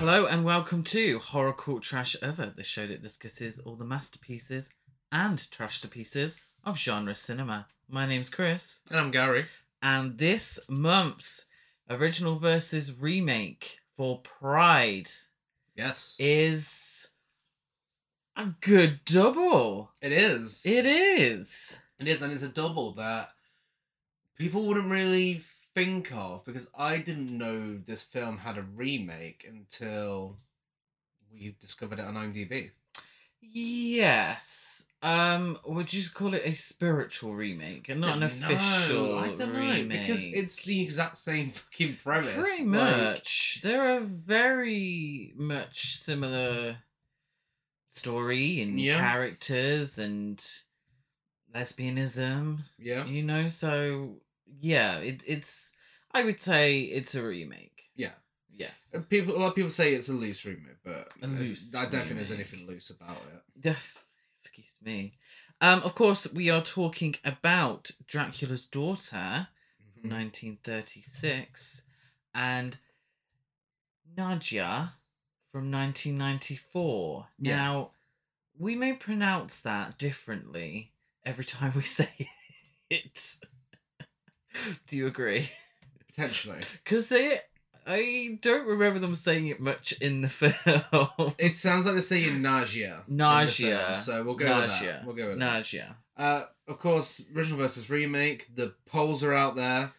Hello and welcome to Horror Cult Trash Other, the show that discusses all the masterpieces and trash to pieces of genre cinema. My name's Chris, And I'm Gary. and this month's original versus remake for Pride Yes. is a good double. it is. It is. it is, and it's a double that people wouldn't really think of because I didn't know this film had a remake until we discovered it on IMDb. Yes. Um, would you call it a spiritual remake and not an Don't know. official I don't know remake? because it's the exact same fucking premise. Pretty Like, much. There are very much similar story and Yeah. characters and lesbianism. yeah. You know, so yeah, it, it's. I would say it's a remake. Yeah. Yes. Uh, People, a lot of people say it's a loose remake, but A loose I don't think there's anything loose about it. Excuse me. Um, of course, we are talking about Dracula's daughter, Mhm. 1936, and Nadja from 1994. Yeah. Now, we may pronounce that differently every time we say it. Do you agree? Potentially. Because they, I don't remember them saying it much in the film. It sounds like they're saying nausea. Nausea. so we'll go with Nausea. that. We'll go with that. Nausea. Uh, of course, original versus remake. The polls are out there,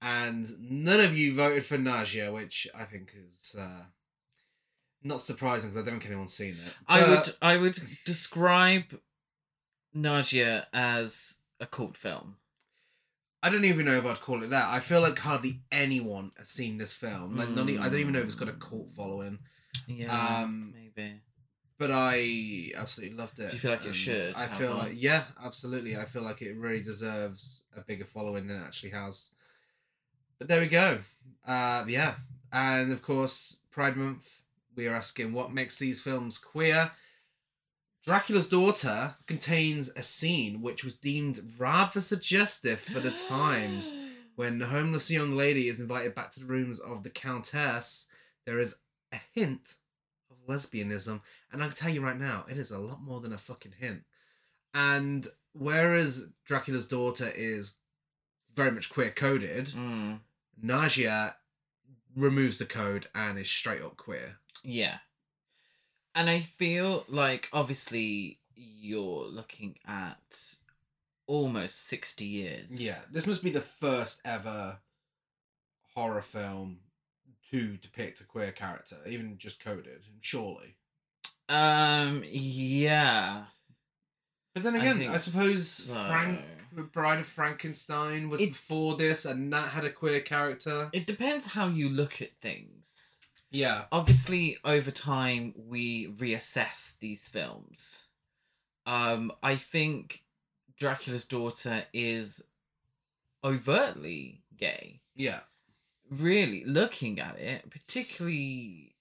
and none of you voted for Nausea, which I think is uh, not surprising because I don't think anyone's seen it. I would I would describe Nausea as a cult film. I don't even know if I'd call it that. I feel like hardly anyone has seen this film. Like, not e- I don't even know if it's got a cult following. Yeah, Um, maybe. But I absolutely loved it. Do you feel like it should I feel one? like yeah, absolutely. I feel like it really deserves a bigger following than it actually has. But there we go. Uh, yeah, and of course, Pride Month. We are asking what makes these films queer. Dracula's Daughter contains a scene which was deemed rather suggestive for the times. When the homeless young lady is invited back to the rooms of the Countess, there is a hint of lesbianism. And I can tell you right now, it is a lot more than a fucking hint. And whereas Dracula's daughter is very much queer coded, Mm, Nausea removes the code and is straight up queer. yeah, and I feel like obviously you're looking at almost sixty years. Yeah, this must be the first ever horror film to depict a queer character, even just coded, surely. Um. Yeah. But then again, think I, suppose so. Frank, the Bride of Frankenstein was It- before this, and that had a queer character. It depends how you look at things. Yeah, obviously over time we reassess these films. Um i think dracula's daughter is overtly gay. Yeah, really looking at it particularly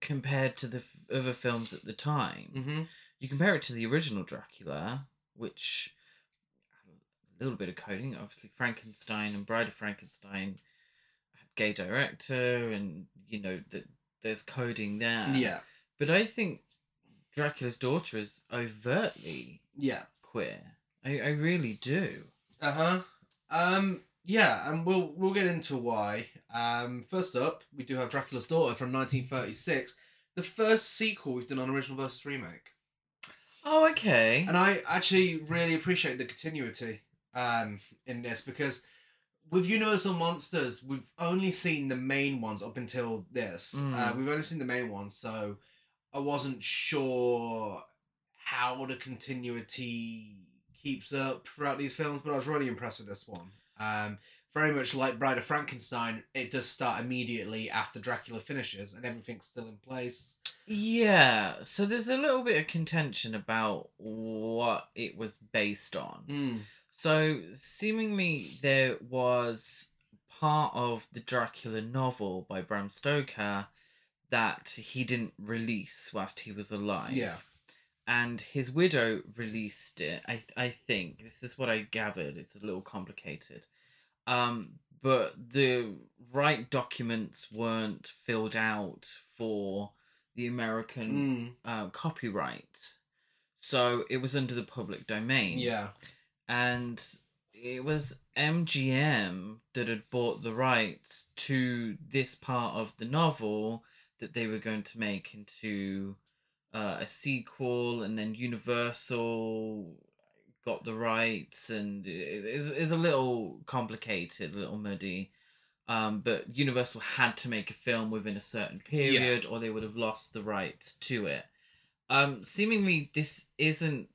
compared to the f- other films at the time mm-hmm. you compare it to the original dracula which had a little bit of coding obviously frankenstein and bride of frankenstein gay director and you know that there's coding there yeah, but i think dracula's daughter is overtly yeah. queer i, I really do Uh huh. Um, yeah, and we'll we'll get into why. Um, first up, we do have Dracula's Daughter from 1936, the first sequel we've done on original versus remake. oh okay And I actually really appreciate the continuity um, in this because with Universal Monsters, we've only seen the main ones up until this. Uh, Mm. we've only seen the main ones, so I wasn't sure how the continuity keeps up throughout these films, but I was really impressed with this one. Um, very much like Bride of Frankenstein, it does start immediately after Dracula finishes, and everything's still in place. yeah so there's a little bit of contention about what it was based on Mm. So seemingly there was part of the Dracula novel by Bram Stoker that he didn't release whilst he was alive. Yeah. And his widow released it. I I think this is what I gathered. It's a little complicated. Um, but the right documents weren't filled out for the American Mm, uh, copyright. So it was under the public domain. yeah. And it was MGM that had bought the rights to this part of the novel that they were going to make into uh, a sequel, and then Universal got the rights, and it is is a little complicated, a little muddy. Um, but Universal had to make a film within a certain period, or they would have lost the rights to it. Um, seemingly, this isn't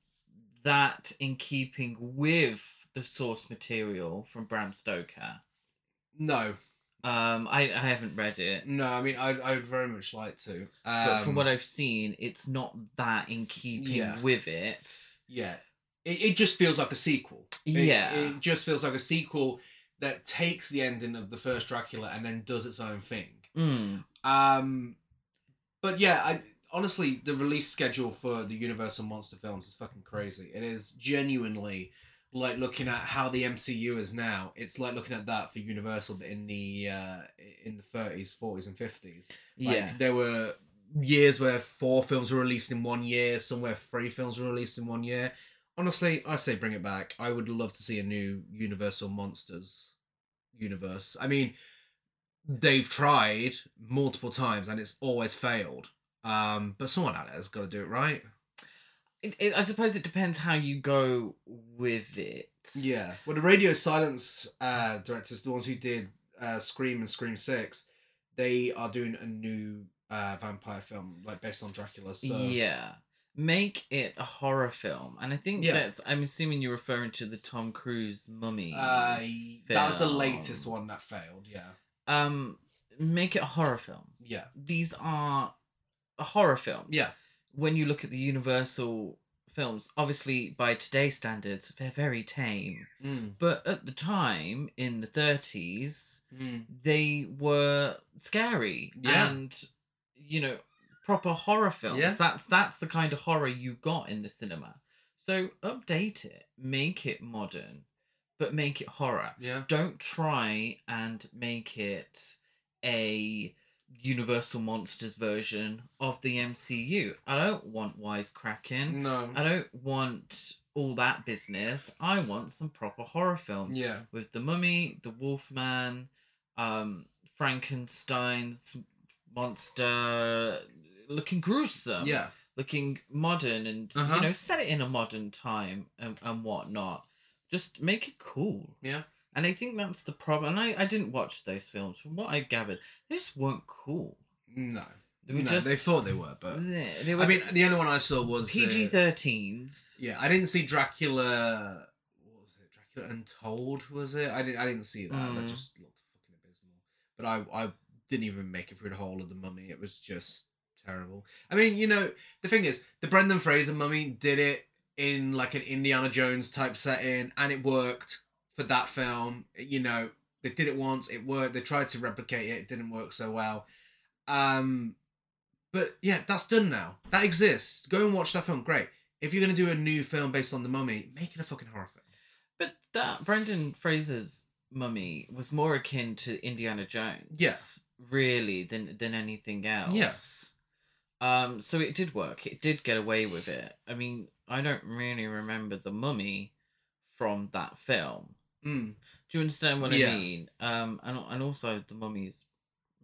that in keeping with the source material from Bram Stoker. No, Um, I, I haven't read it, no. I mean, I I would very much like to. Um, but from what I've seen, it's not that in keeping Yeah. with it. yeah, it, it just feels like a sequel. It- Yeah. it, just feels like a sequel that takes the ending of the first Dracula and then does its own thing. Mm. Um, but yeah, I honestly the release schedule for the Universal monster films is fucking crazy. It is genuinely like looking at how the MCU is now. It's like looking at that for Universal, but in the uh, in the thirties, forties, and fifties. Like, yeah. there were years where four films were released in one year, somewhere three films were released in one year. Honestly, I say bring it back. I would love to see a new Universal Monsters universe. I mean, they've tried multiple times and it's always failed. Um, but someone out there has got to do it right. It, it, I suppose it depends how you go with it. Yeah. Well, the Radio Silence uh, directors, the ones who did uh, Scream and Scream Six, they are doing a new uh, vampire film like based on Dracula. So Yeah. Make it a horror film. And I think Yeah. that's I'm assuming you're referring to the Tom Cruise mummy. Uh, that was the latest one that failed. Yeah. Um make it a horror film. Yeah. These are horror films. Yeah. When you look at the Universal films, obviously by today's standards, they're very tame. Mm. But at the time, in the 30s, Mm. they were scary. Yeah. And, you know, proper horror films. Yeah. That's that's the kind of horror you got in the cinema. So update it, make it modern, but make it horror. Yeah. Don't try and make it a Universal Monsters version of the MCU. I don't want wisecracking. No. I don't want all that business. I want some proper horror films Yeah. with the Mummy, the Wolfman, um, Frankenstein's monster, looking gruesome, Yeah. looking modern, and Uh-huh. you know, set it in a modern time and and whatnot. Just make it cool. Yeah. And I think that's the problem. And I, I didn't watch those films. From what I gathered, they just weren't cool. No. They were no, just they thought they were, but They, they were I mean, the only one I saw was the- PG thirteens. Yeah, I didn't see Dracula. What was it? Dracula Untold was it? I didn't. I didn't see that. That Mm. just looked fucking abysmal. But I, I didn't even make it through the whole of the Mummy. It was just terrible. I mean, you know, the thing is, the Brendan Fraser Mummy did it in like an Indiana Jones type setting, and it worked for that film. You know, they did it once, it worked. They tried to replicate it, it didn't work so well. Um, but yeah, that's done now. That exists. Go and watch that film. Great. If you're gonna do a new film based on the Mummy, make it a fucking horror film. But that Brendan Fraser's mummy was more akin to Indiana Jones. Yeah. Really, than than anything else. Yes. Um, so it did work. It did get away with it. I mean, I don't really remember the mummy from that film. Mm. Do you understand what Yeah. I mean? Um, and and also the mummy's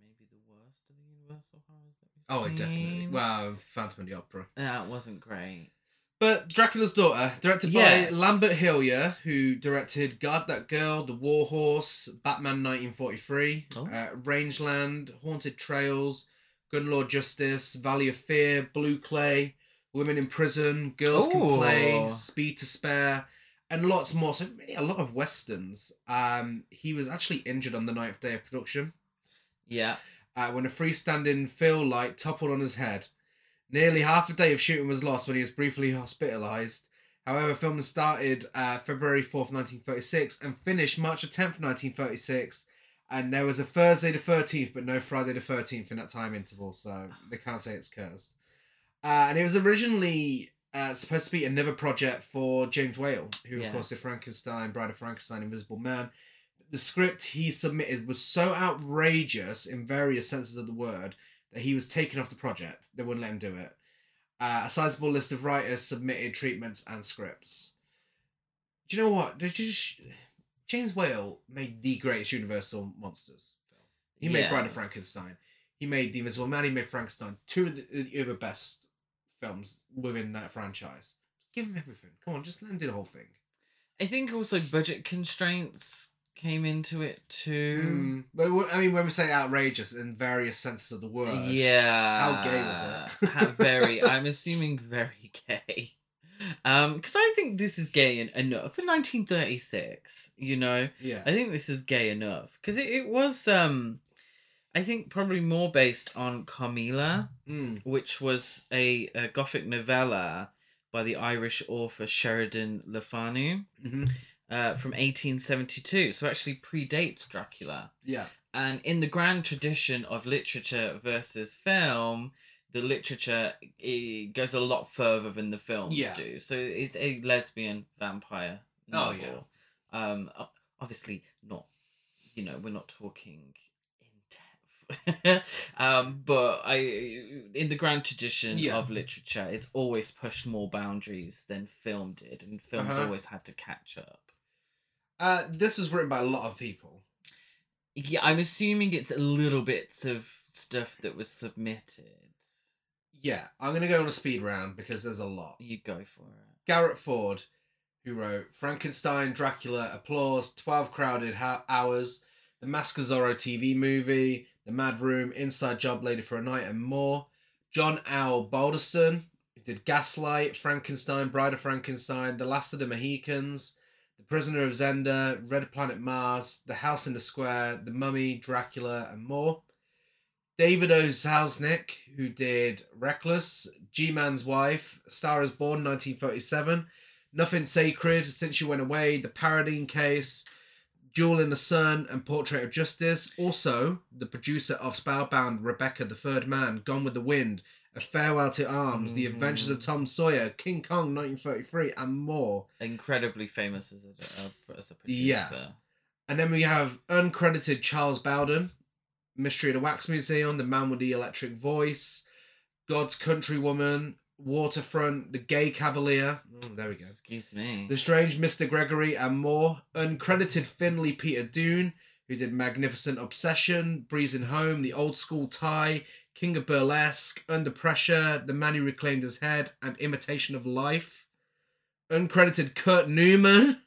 maybe the worst of the Universal horrors that we've Oh, definitely. Wow, Phantom of the Opera. that wasn't great. But Dracula's Daughter, directed Yes. by Lambert Hillyer, who directed Guard That Girl, The War Horse, Batman 1943, Oh. uh, Rangeland, Haunted Trails, Gun Law Justice, Valley of Fear, Blue Clay, Women in Prison, Girls Can Play, Speed to Spare, and lots more. So really a lot of westerns. Um, he was actually injured on the ninth day of production Yeah. uh, when a freestanding fill light toppled on his head. Nearly half a day of shooting was lost when he was briefly hospitalised. However, filming started uh, February 4th, 1936 and finished March the 10th, 1936. And there was a Thursday the 13th, but no Friday the 13th in that time interval, so they can't say it's cursed. Uh, and it was originally uh, supposed to be another project for James Whale, who, of course, did Frankenstein, Bride of Frankenstein, Invisible Man. the script he submitted was so outrageous in various senses of the word that he was taken off the project. They wouldn't let him do it. Uh, a sizable list of writers submitted treatments and scripts. Do you know what? Did you sh- James Whale made the greatest Universal monsters film. He made Bride of Frankenstein. He made The Invisible Man. He made Frankenstein. Two of the, the other best films within that franchise. Give him everything. Come on, just let him do the whole thing. I think also budget constraints came into it too. Mm. But I mean, when we say outrageous in various senses of the word, Yeah. How gay was it? How very. I'm assuming very gay. Um, because I think this is gay enough for 1936. You know, yeah, I think this is gay enough because it, it was. Um, I think probably more based on Carmilla, Mm. which was a, a gothic novella by the Irish author Sheridan Le Fanu hmm uh, from 1872. So actually predates Dracula. yeah, And in the grand tradition of literature versus film, the literature it goes a lot further than the films Yeah. do. So it's a lesbian vampire novel. Oh, novel. Um, obviously not. You know, we're not talking. um, but I, in the grand tradition Yeah. of literature, it's always pushed more boundaries than film did, and films Uh-huh. always had to catch up. Uh, this was written by a lot of people. Yeah, I'm assuming it's little bits of stuff that was submitted. Yeah, I'm gonna go on a speed round because there's a lot. You go for it. Garrett Fort, who wrote Frankenstein, Dracula, Applause, 12 Crowded Ho- Hours, The Mask of Zorro TV movie, The Mad Room, Inside Job Lady for a Night, and more. John L. Balderston did Gaslight, Frankenstein, Bride of Frankenstein, The Last of the Mohicans, The Prisoner of Zenda, Red Planet Mars, The House in the Square, The Mummy, Dracula, and more. David O. Selznick, who did Reckless, G Man's Wife, Star is Born, 1937, Nothing Sacred, Since You Went Away, The Paradine Case, Duel in the Sun, and Portrait of Justice. Also, the producer of Spellbound, Rebecca the Third Man, Gone with the Wind, A Farewell to Arms, The Adventures of Tom Sawyer, King Kong, 1933, and more. Incredibly famous as a uh, as a producer. Yeah. And then we have uncredited Charles Belden, Mystery of the Wax Museum, The Man with the Electric Voice, God's Countrywoman, Waterfront, The Gay Cavalier. Oh, there we go. Excuse me. The Strange Mr. Gregory, and more. Uncredited Finley Peter Dunne, who did Magnificent Obsession, Breezing Home, The Old School Tie, King of Burlesque, Under Pressure, The Man Who Reclaimed His Head, and Imitation of Life. Uncredited Kurt Neumann,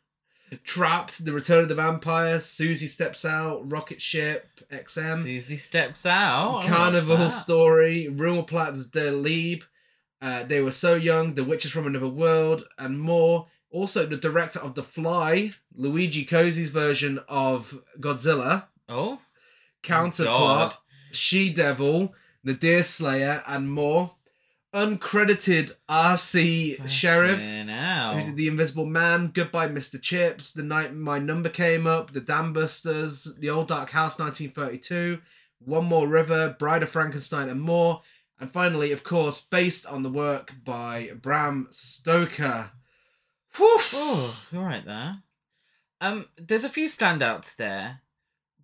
Trapped, The Return of the Vampire, Susie Steps Out, Rocket Ship, XM. Susie steps out. Carnival Story, that. Platz Der Lieb, uh, They Were So Young, The Witches from Another World, and more. Also, the director of The Fly, Luigi Cozzi's version of Godzilla, Oh, Counterpart. She Devil, The Deer Slayer, and more. Uncredited RC Sherriff, hell. who did The Invisible Man, Goodbye Mr. Chips, The Night My Number Came Up, The Dam Busters, The Old Dark House 1932, One More River, Bride of Frankenstein, and more. And finally, of course, based on the work by Bram Stoker. Whew. Oh, all right there. Um, there's a few standouts there,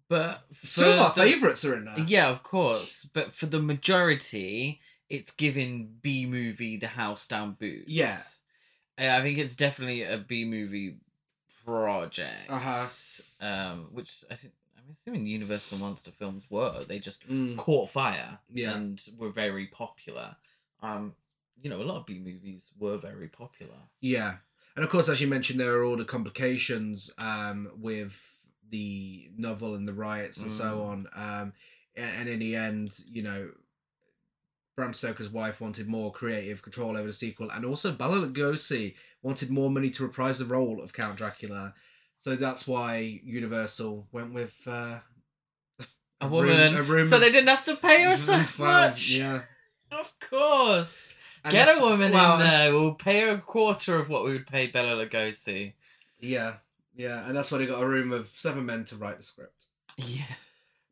but Some of our the- favourites are in there. Yeah, of course, but for the majority, it's given B movie the house down boots. Yeah. Uh, I think it's definitely a B movie project. Uh-huh. Um, which I think I'm assuming Universal monster films were. They just Mm, caught fire Yeah. and were very popular. Um, you know, a lot of B movies were very popular. yeah. And of course, as you mentioned, there are all the complications um, with the novel and the riots and so on. Um, and, and in the end, you know, Bram Stoker's wife wanted more creative control over the sequel, and also Bela Lugosi wanted more money to reprise the role of Count Dracula. So that's why Universal went with uh, A room- woman, a room so they didn't have to pay her so much. Yeah, Of course. And Get a woman well, in there. We'll pay her a quarter of what we would pay Bela Lugosi. Yeah, yeah, and that's why they got a room of seven men to write the script. Yeah.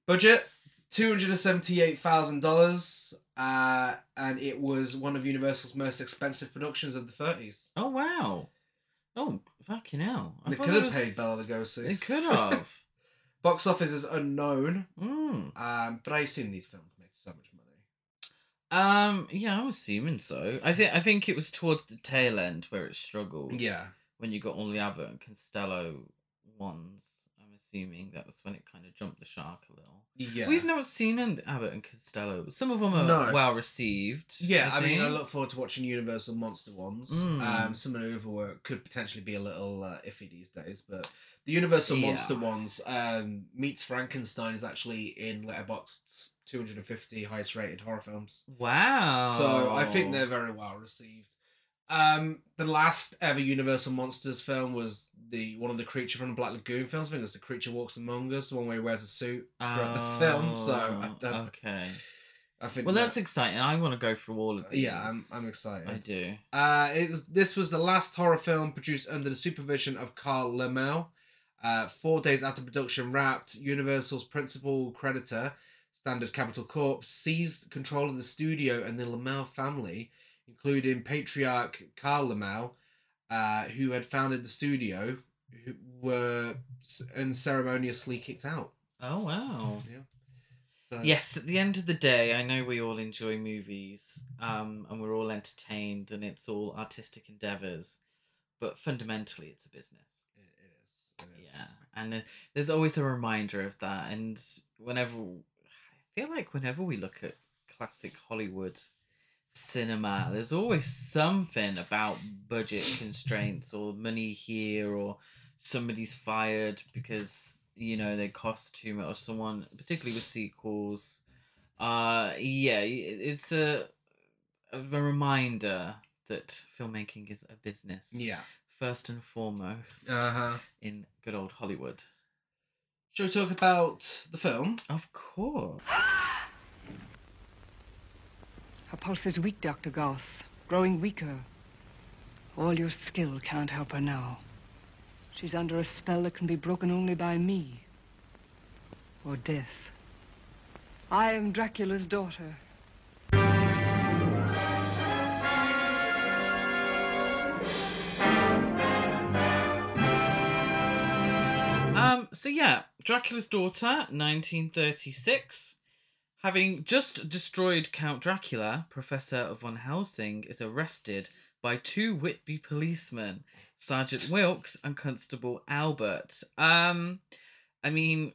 Budget two hundred and seventy-eight thousand dollars, uh, and it was one of Universal's most expensive productions of the thirties. Oh wow. Oh fucking hell. I They could have was- paid Bela Lugosi. They could have. Box office is unknown, Mm. um, but I assume these films make so much money. Um, yeah, I'm assuming so. I think I think it was towards the tail end where it struggled. Yeah. when you got all the Abbott and Costello ones. Assuming that was when it kind of jumped the shark a little. Yeah. We've not seen an Abbott and Costello. Some of them are No. well received. Yeah, I, mean, I look forward to watching Universal Monster ones. Mm. Um, some of the other work could potentially be a little uh, iffy these days, but the Universal Yeah. Monster ones, um, Meets Frankenstein is actually in Letterboxd's 250 highest rated horror films. Wow. So I think they're very well received. Um, the last ever Universal Monsters film was the one of the creature from the Black Lagoon films. I think it was the Creature Walks Among Us, the one where he wears a suit throughout the film. So I, Oh, don't, okay. I think Well, that- that's exciting. I want to go through all of these. yeah, I'm I'm excited. I do. Uh, it was this was the last horror film produced under the supervision of Carl Laemmle. Uh, four days after production wrapped, Universal's principal creditor, Standard Capital Corp, seized control of the studio and the Laemmle family, including patriarch Carl Laemmle, uh, who had founded the studio, who were unceremoniously kicked out. Oh wow. Yeah. So, Yes, at the end of the day, I know we all enjoy movies, um, and we're all entertained, and it's all artistic endeavors, but fundamentally, it's a business. It, it is. It is. Yeah, and there's always a reminder of that. And whenever I feel like whenever we look at classic Hollywood cinema, there's always something about budget constraints or money here or somebody's fired because you know they cost too much or someone particularly with sequels uh yeah it's a a reminder that filmmaking is a business Yeah. first and foremost Uh huh. in good old Hollywood. Shall we talk about the film? Of course. Pulse is weak, Dr. Garth. Growing weaker. All your skill can't help her now. She's under a spell that can be broken only by me. Or death. I am Dracula's daughter. Um. So yeah, Dracula's daughter, 1936. Having just destroyed Count Dracula, Professor Van Helsing is arrested by two Whitby policemen, Sergeant Wilkes and Constable Albert. Um, I mean,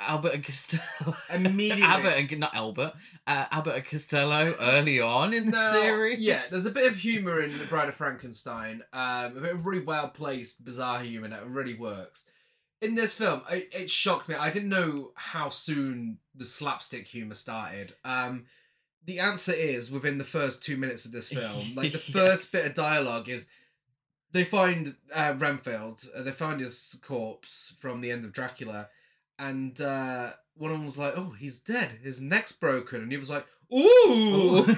Albert and Costello. Immediately- Albert and not Albert. Uh, Albert and Costello early on in the No, series. Yeah, there's a bit of humour in The Bride of Frankenstein. Um, a bit of really well placed, bizarre humour that really works. In this film, it, it shocked me. I didn't know how soon the slapstick humour started. Um, the answer is within the first two minutes of this film. Like the first Yes. bit of dialogue is they find uh, Renfield, uh, they find his corpse from the end of Dracula, and uh, one of them was like, "Oh, he's dead. His neck's broken," and he was like, "Ooh."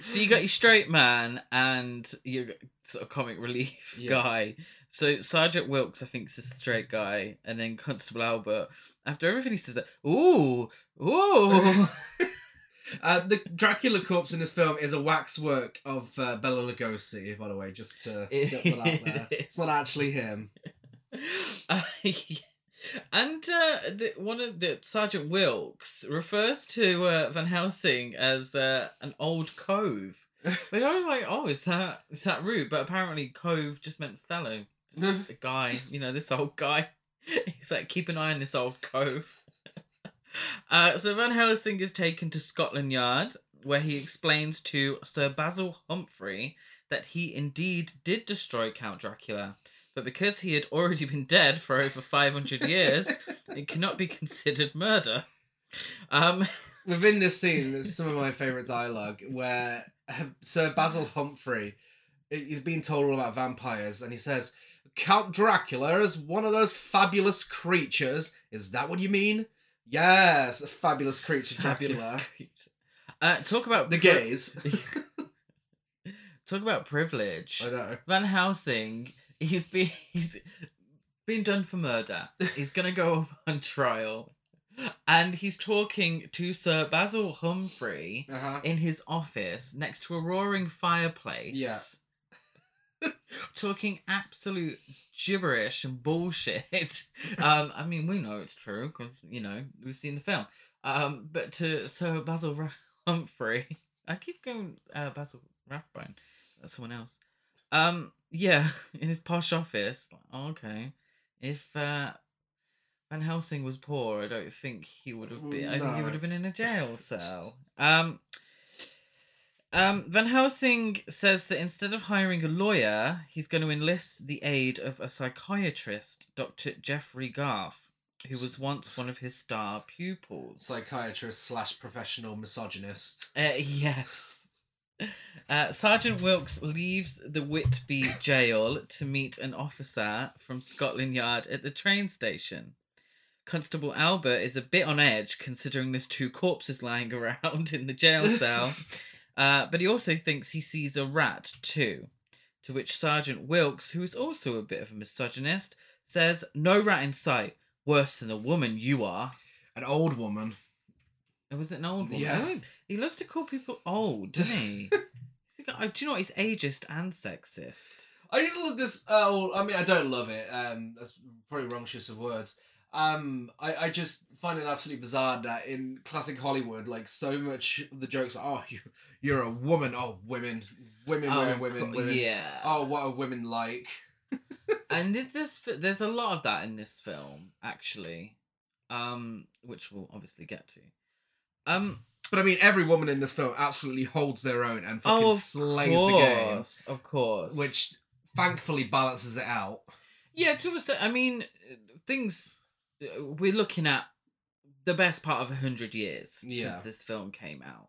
so you got your straight man and your sort of comic relief Yeah. guy. So Sergeant Wilkes, I think, is a straight guy, and then Constable Albert. After everything he says, that, ooh, ooh. Uh, the Dracula corpse in this film is a waxwork of uh, Bela Lugosi, by the way, just to get that out there. It's not actually him. Uh, and uh, the, one of the Sergeant Wilkes refers to uh, Van Helsing as uh, an old cove. But I was like, oh, is that is that rude? But apparently, cove just meant fellow, a guy. You know, this old guy. He's like, keep an eye on this old cove. uh, so Van Helsing is taken to Scotland Yard, where he explains to Sir Basil Humphrey that he indeed did destroy Count Dracula, but because he had already been dead for over 500 years, it cannot be considered murder. Um, Within this scene, there's some of my favourite dialogue where Sir Basil Humphrey he's being told all about vampires, and he says, Count Dracula is one of those fabulous creatures. Is that what you mean? Yes, a fabulous creature, fabulous Dracula. creature. Uh, talk about The pri- gays. talk about privilege. I know. Van Helsing, he's been he's been done for murder. He's gonna go on trial, and he's talking to Sir Basil Humphrey Uh-huh. in his office next to a roaring fireplace. Yeah. talking absolute gibberish and bullshit. um, I mean, we know it's true because you know we've seen the film. Um, but to Sir Basil Humphrey, I keep going uh, Basil Rathbone. That's someone else. Um, yeah, in his posh office. like, okay, if uh, Van Helsing was poor, I don't think he would have been. I think he would have been in a jail cell. Um. Um, Van Helsing says that instead of hiring a lawyer, he's going to enlist the aid of a psychiatrist, Dr. Jeffrey Garth, who was once one of his star pupils. Psychiatrist slash professional misogynist. Uh, yes. Uh, Sergeant Wilkes leaves the Whitby jail to meet an officer from Scotland Yard at the train station. Constable Albert is a bit on edge considering there's two corpses lying around in the jail cell, uh, but he also thinks he sees a rat too. To which Sergeant Wilkes, who is also a bit of a misogynist, says, No rat in sight. Worse than the woman you are. An old woman. Oh, was it an old woman? Yeah. Oh, He loves to call people old, doesn't he? Got- oh, do you know what? He's ageist and sexist. I just love this. Uh, well, I mean, I don't love it. Um, that's probably wrong choice of words. Um, I, I just find it absolutely bizarre that in classic Hollywood, like so much of the jokes are, oh, you, you're a woman. Oh, women, women, women, Oh, women, co- women. Yeah. Oh, what are women like? and it's this, there's a lot of that in this film, actually, um, which we'll obviously get to. Um, But I mean, every woman in this film absolutely holds their own and fucking oh, slays course, the game, of course. which thankfully balances it out. Yeah, to a certain, I mean, things we're looking at the best part of a hundred years Yeah. since this film came out.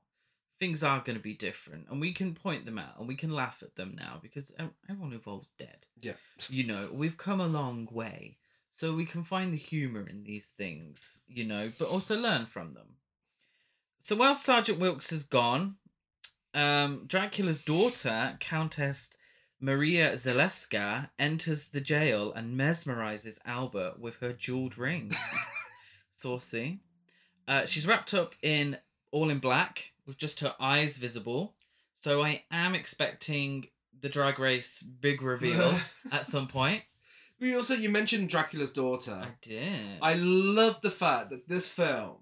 Things are going to be different, and we can point them out and we can laugh at them now because everyone involved's dead. Yeah. You know, we've come a long way, so we can find the humor in these things. You know, but also learn from them. So while Sergeant Wilkes is gone, um, Dracula's daughter, Countess Marya Zaleska, enters the jail and mesmerizes Albert with her jeweled ring. Saucy. Uh, she's wrapped up in all in black with just her eyes visible. So I am expecting the drag race big reveal at some point. We also you mentioned Dracula's daughter. I did. I love the fact that this film,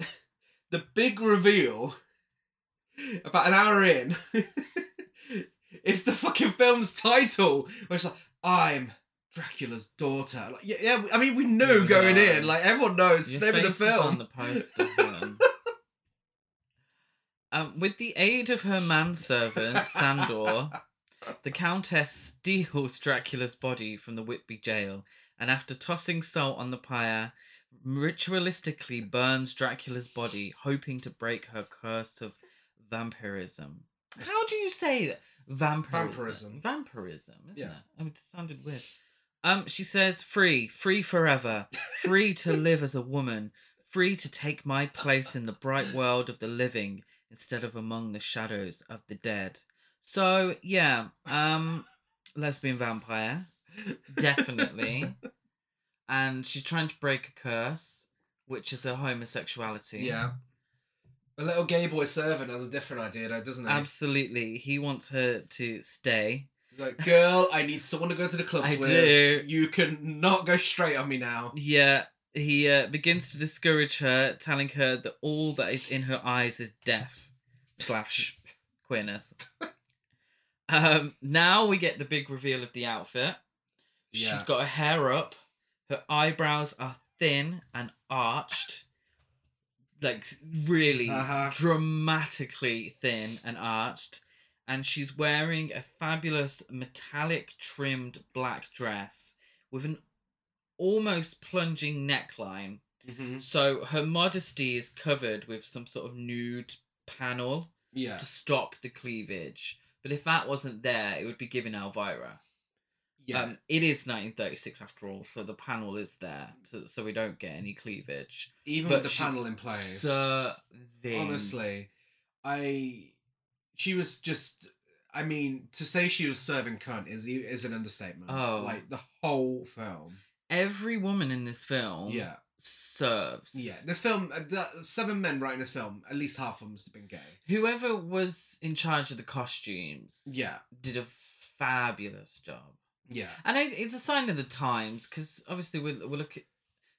the big reveal, about an hour in, is the fucking film's title. Where it's like, I'm Dracula's daughter. Like, yeah, yeah. I mean, we knew You going know. in. Like everyone knows Your the name of the film. on the poster. Um, with the aid of her manservant Sandor, the Countess steals Dracula's body from the Whitby jail, and after tossing salt on the pyre, ritualistically burns Dracula's body, hoping to break her curse of vampirism. How do you say that? Vampirism. Vampirism. Vampirism, isn't Yeah. it? I mean, it sounded weird. Um, she says, "Free, free forever, free to live as a woman, free to take my place in the bright world of the living instead of among the shadows of the dead." So yeah, um, lesbian vampire, definitely, and she's trying to break a curse, which is her homosexuality. yeah. A little gay boy servant has a different idea, though, doesn't he? absolutely. He wants her to stay. He's like, girl, I need someone to go to the clubs I with. do. You can not go straight on me now. Yeah, he uh, begins to discourage her, telling her that all that is in her eyes is death slash queerness. Um, now we get the big reveal of the outfit. Yeah. She's got her hair up. Her eyebrows are thin and arched, like really Uh-huh. dramatically thin and arched. And she's wearing a fabulous metallic trimmed black dress with an almost plunging neckline. Mm-hmm. So her modesty is covered with some sort of nude panel Yeah. to stop the cleavage. But if that wasn't there, it would be given Elvira. Yeah. Um, it is 1936 after all, so the panel is there, to, so we don't get any cleavage. Even but with the panel in place. Serving. honestly, I. She was just. I mean, to say she was serving cunt is is an understatement. Oh. Like the whole film. every woman in this film Yeah. serves. Yeah. This film, uh, the seven men writing this film, at least half of them must have been gay. Whoever was in charge of the costumes Yeah. did a fabulous job. Yeah. And I, it's a sign of the times because obviously we're, we'll look at.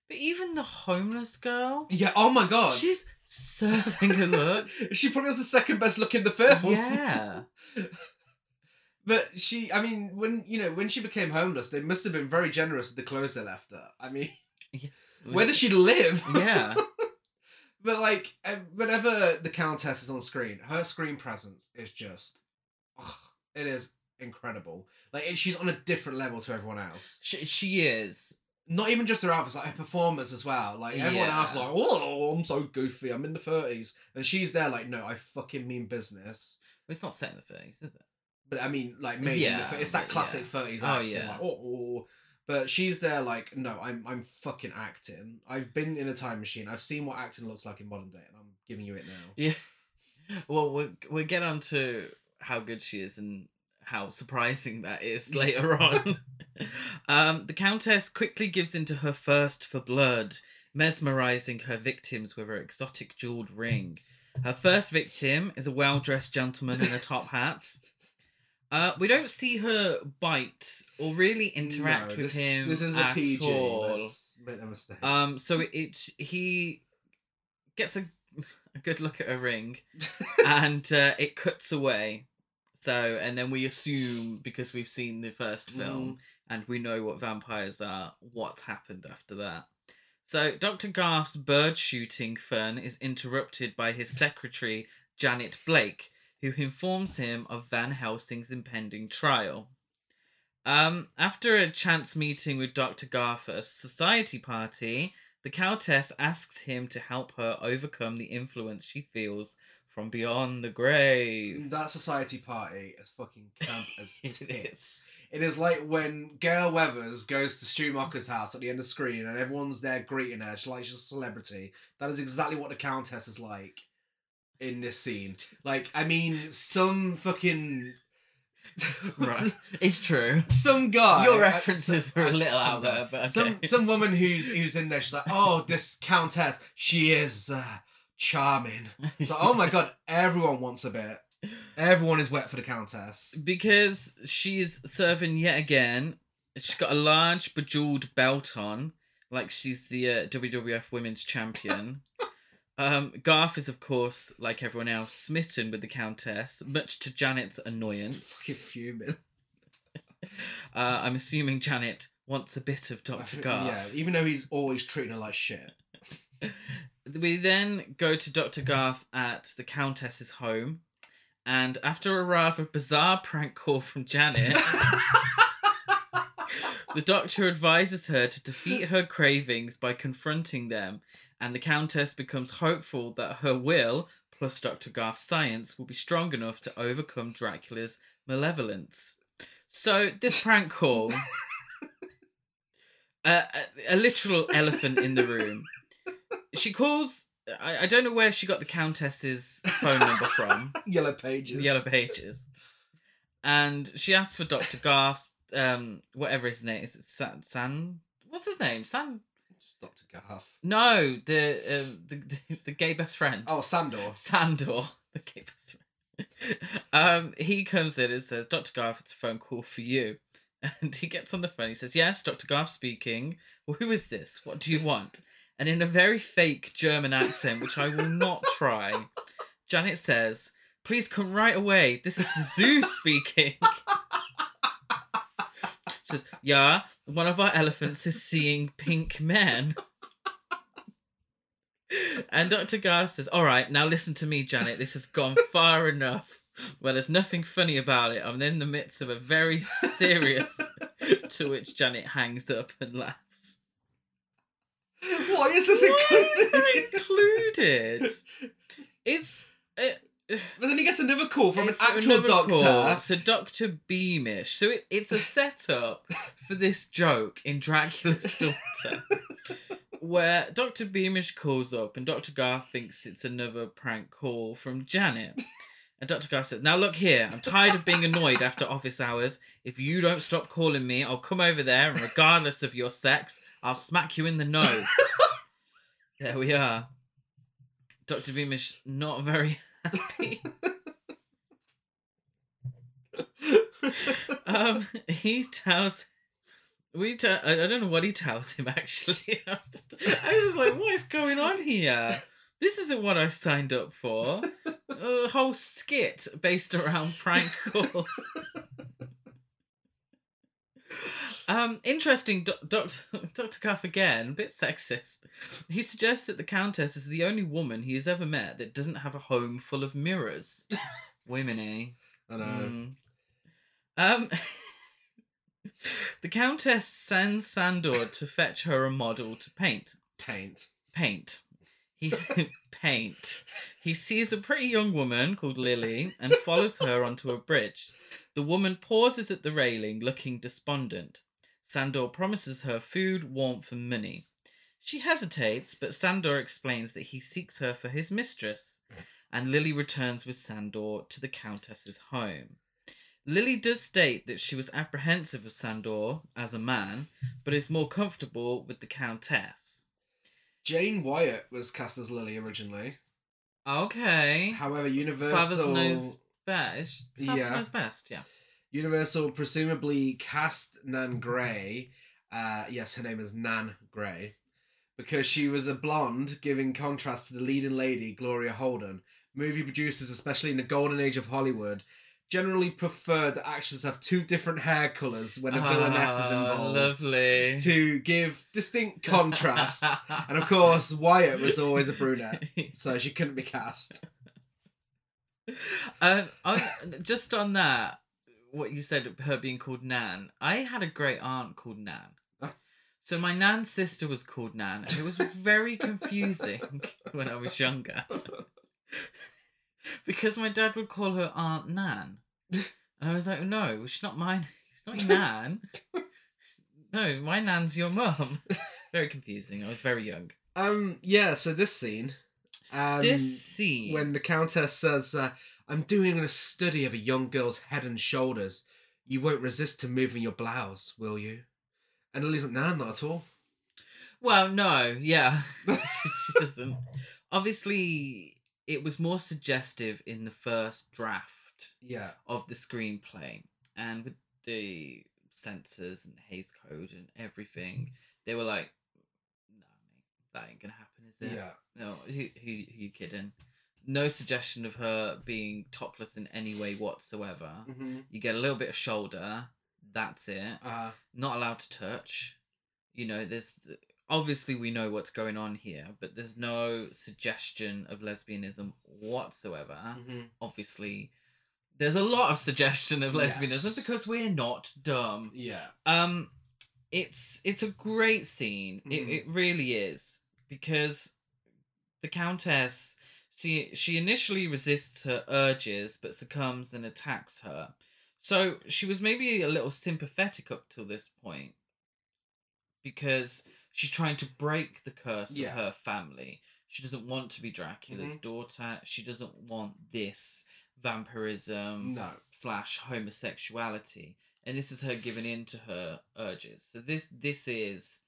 But even the homeless girl, Yeah. Oh my god. she's serving a look. she probably was the second best look in the film. yeah. But she, I mean, when you know when she became homeless, they must have been very generous with the clothes they left her. I mean, where does she live? Yeah. but like, uh, whenever the Countess is on screen, her screen presence is just, it is incredible. Like, she's on a different level to everyone else. She, she is. Not even just her outfits, like her performance as well. Like everyone else, is like, oh, I'm so goofy. I'm in the thirties, and she's there, like, no, I fucking mean business. It's not set in the 30s, is it? But I mean, like maybe Yeah, it's that classic yeah. thirties Oh, yeah. Like, oh, oh. But she's there, like, no, I'm I'm fucking acting. I've been in a time machine. I've seen what acting looks like in modern day, and I'm giving you it now. Yeah. Well, we'll, we'll get on to how good she is and how surprising that is later on. um, the Countess quickly gives into her thirst for blood, mesmerizing her victims with her exotic jeweled ring. Her first victim is a well dressed gentleman in a top hat. Uh, we don't see her bite or really interact No, with this, him This is a at PG. all. Let's make no mistakes. Um, so it, it he gets a, a good look at a ring, and uh, it cuts away. So and then we assume because we've seen the first film and we know what vampires are, what's happened after that. So Dr. Garth's bird shooting fun is interrupted by his secretary Janet Blake, who informs him of Van Helsing's impending trial. Um, after a chance meeting with Dr. Garth at a society party, the Countess asks him to help her overcome the influence she feels from beyond the grave. that society party is fucking camp as It tits. is. It is like when Gale Weathers goes to Stu Macher's house at the end of Scream and everyone's there greeting her. She's like she's a celebrity. That is exactly what the Countess is like in this scene. Like, I mean, some fucking Right. It's true. some guy. Your references some- are a little out there, but okay. Some some woman who's who's in there. She's like, oh, this Countess, she is uh, charming. So, oh my god, everyone wants a bit. Everyone is wet for the Countess. because she's serving yet again. She's got a large bejeweled belt on, like she's the uh, WWF Women's Champion. um, Garth is, of course, like everyone else, smitten with the Countess, much to Janet's annoyance. Fucking fuming. Uh, I'm assuming Janet wants a bit of Dr. Garth. Yeah, even though he's always treating her like shit. We then go to Dr. Garth at the Countess's home, and after a rather bizarre prank call from Janet, the doctor advises her to defeat her cravings by confronting them, and the Countess becomes hopeful that her will, plus Dr. Garth's science, will be strong enough to overcome Dracula's malevolence. So, this prank call, a, a, a literal elephant in the room. She calls. I, I don't know where she got the Countess's phone number from Yellow pages. yellow pages and she asks for dr garth's um whatever his name is it san, san what's his name san Dr. Garth. no the um the, the, the gay best friend Oh, Sandor. sandor the gay best friend um he comes in and says dr garth it's a phone call for you and he gets on the phone he says yes dr garth speaking well who is this what do you want and in a very fake german accent which i will not try janet says please come right away this is the zoo speaking says yeah one of our elephants is seeing pink men and Dr. Garth says, All right, now listen to me, Janet. This has gone far enough. Well, there's nothing funny about it. I'm in the midst of a very serious. to which Janet hangs up and laughs. Why is this Why is included? that included? It's. Uh, it, But then he gets another call from an actual doctor. call. So Doctor Beamish. So it, it's a setup for this joke in Dracula's Daughter, where Doctor Beamish calls up and Doctor Garth thinks it's another prank call from Janet. And Dr. Garth says, Now look here, I'm tired of being annoyed after office hours. If you don't stop calling me, I'll come over there and regardless of your sex, I'll smack you in the nose. There we are. Dr. Beamish not very happy. um, he tells. We tell, I I don't know what he tells him actually. I was just, I was just like, what is going on here? This isn't what I signed up for. A whole skit based around prank calls. Um, interesting, Do- Doctor Doctor Cuff again, a bit sexist. He suggests that the Countess is the only woman he has ever met that doesn't have a home full of mirrors. Women, eh? I know. Mm. Um, the Countess sends Sandor to fetch her a model to paint. Paint. Paint. He's paint. He sees a pretty young woman called Lily and follows her onto a bridge. The woman pauses at the railing, looking despondent. Sandor promises her food, warmth, and money. She hesitates, but Sandor explains that he seeks her for his mistress, and Lily returns with Sandor to the Countess's home. Lily does state that she was apprehensive of Sandor as a man, but is more comfortable with the Countess. Jane Wyatt was cast as Lily originally. Okay. However, Fathers Universal knows best. Fathers Yeah. knows best, yeah. Universal presumably cast Nan Grey. Uh, yes, her name is Nan Grey. Because she was a blonde, giving contrast to the leading lady, Gloria Holden. Movie producers, especially in the golden age of Hollywood, generally prefer that actors have two different hair colours when a villainess is Ah, involved. Lovely. To give distinct contrasts. and of course, Wyatt was always a brunette, so she couldn't be cast. um, on, just on that, what you said, her being called Nan, I had a great aunt called Nan. Oh. So my Nan's sister was called Nan, and it was very confusing when I was younger. because my dad would call her Aunt Nan. And I was like, no, she's not mine. She's not your Nan. No, my Nan's your mum. Very confusing. I was very young. Um, yeah, so this scene. Um, this scene. when the countess says, uh, "I'm doing a study of a young girl's head and shoulders. You won't resist to moving your blouse, will you?" And Lily's like, "Nah, not at all." Well, no, yeah. she, doesn't. Obviously, it was more suggestive in the first draft Yeah, of the screenplay. And with the censors and Hays Code and everything, they were like, no, mate, that ain't going to happen, is it? yeah, No, who, who, who you kidding? No suggestion of her being topless in any way whatsoever. mm-hmm. You get a little bit of shoulder. That's it uh, not allowed to touch. You know, there's obviously we know what's going on here, but there's no suggestion of lesbianism whatsoever. mhm. Obviously, there's a lot of suggestion of lesbianism Yes. because we're not dumb. yeah, Um, it's it's a great scene. Mhm. It it really is because the countess she she initially resists her urges but succumbs and attacks her. So she was maybe a little sympathetic up till this point because she's trying to break the curse Yeah. of her family. She doesn't want to be Dracula's Mhm. daughter. She doesn't want this vampirism no, slash homosexuality and this is her giving in to her urges so this this is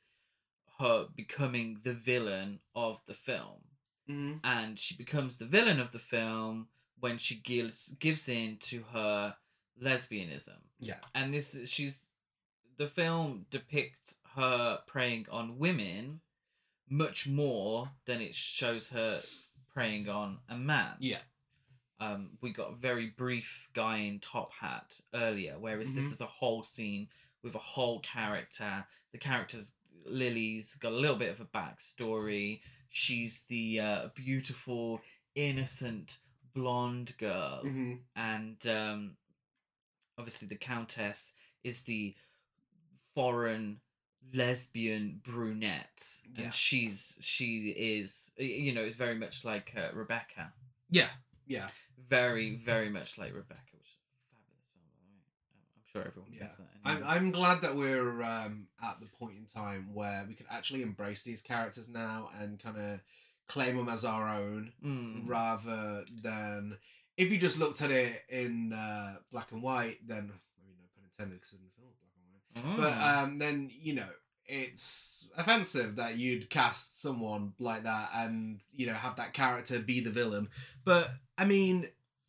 her becoming the villain of the film mm-hmm. and she becomes the villain of the film when she gives gives in to her lesbianism yeah, and this is- she's the film depicts her preying on women much more than it shows her preying on a man yeah, um, we got a very brief guy in top hat earlier, whereas this Mhm. is a whole scene with a whole character. The character's Lily's got a little bit of a backstory. She's the uh, beautiful, innocent blonde girl, mm-hmm. and um, obviously the countess is the foreign lesbian brunette, Yeah. and she's she is you know it's very much like uh, Rebecca. Yeah, yeah, very, very much like Rebecca, which is a fabulous film. by the way. Um, I'm sure everyone Yeah. that. I'm. I'm glad that we're um, at the point in time where we can actually embrace these characters now and kind of claim them as our own. Mm. rather than if you just looked at it in uh, black and white, then maybe no pun intended because in the film black and white. But Mm. um, then you know it's offensive that you'd cast someone like that and you know have that character be the villain. But I mean,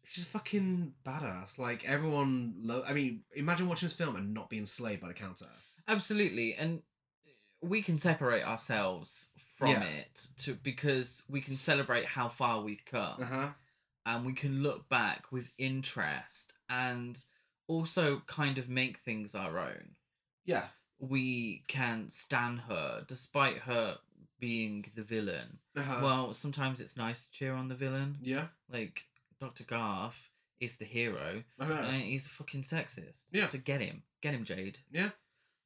she's fucking badass. Like everyone, lo- I mean, imagine watching this film and not being slayed by the countess. Absolutely, and we can separate ourselves from Yeah. it to because we can celebrate how far we've come, Uh huh. and we can look back with interest and also kind of make things our own. Yeah. We can stand her despite her being the villain. Uh-huh. Well, sometimes it's nice to cheer on the villain. yeah. Like Dr. Garth is the hero, I know. and he's a fucking sexist. Yeah. So get him, get him, Jade. Yeah.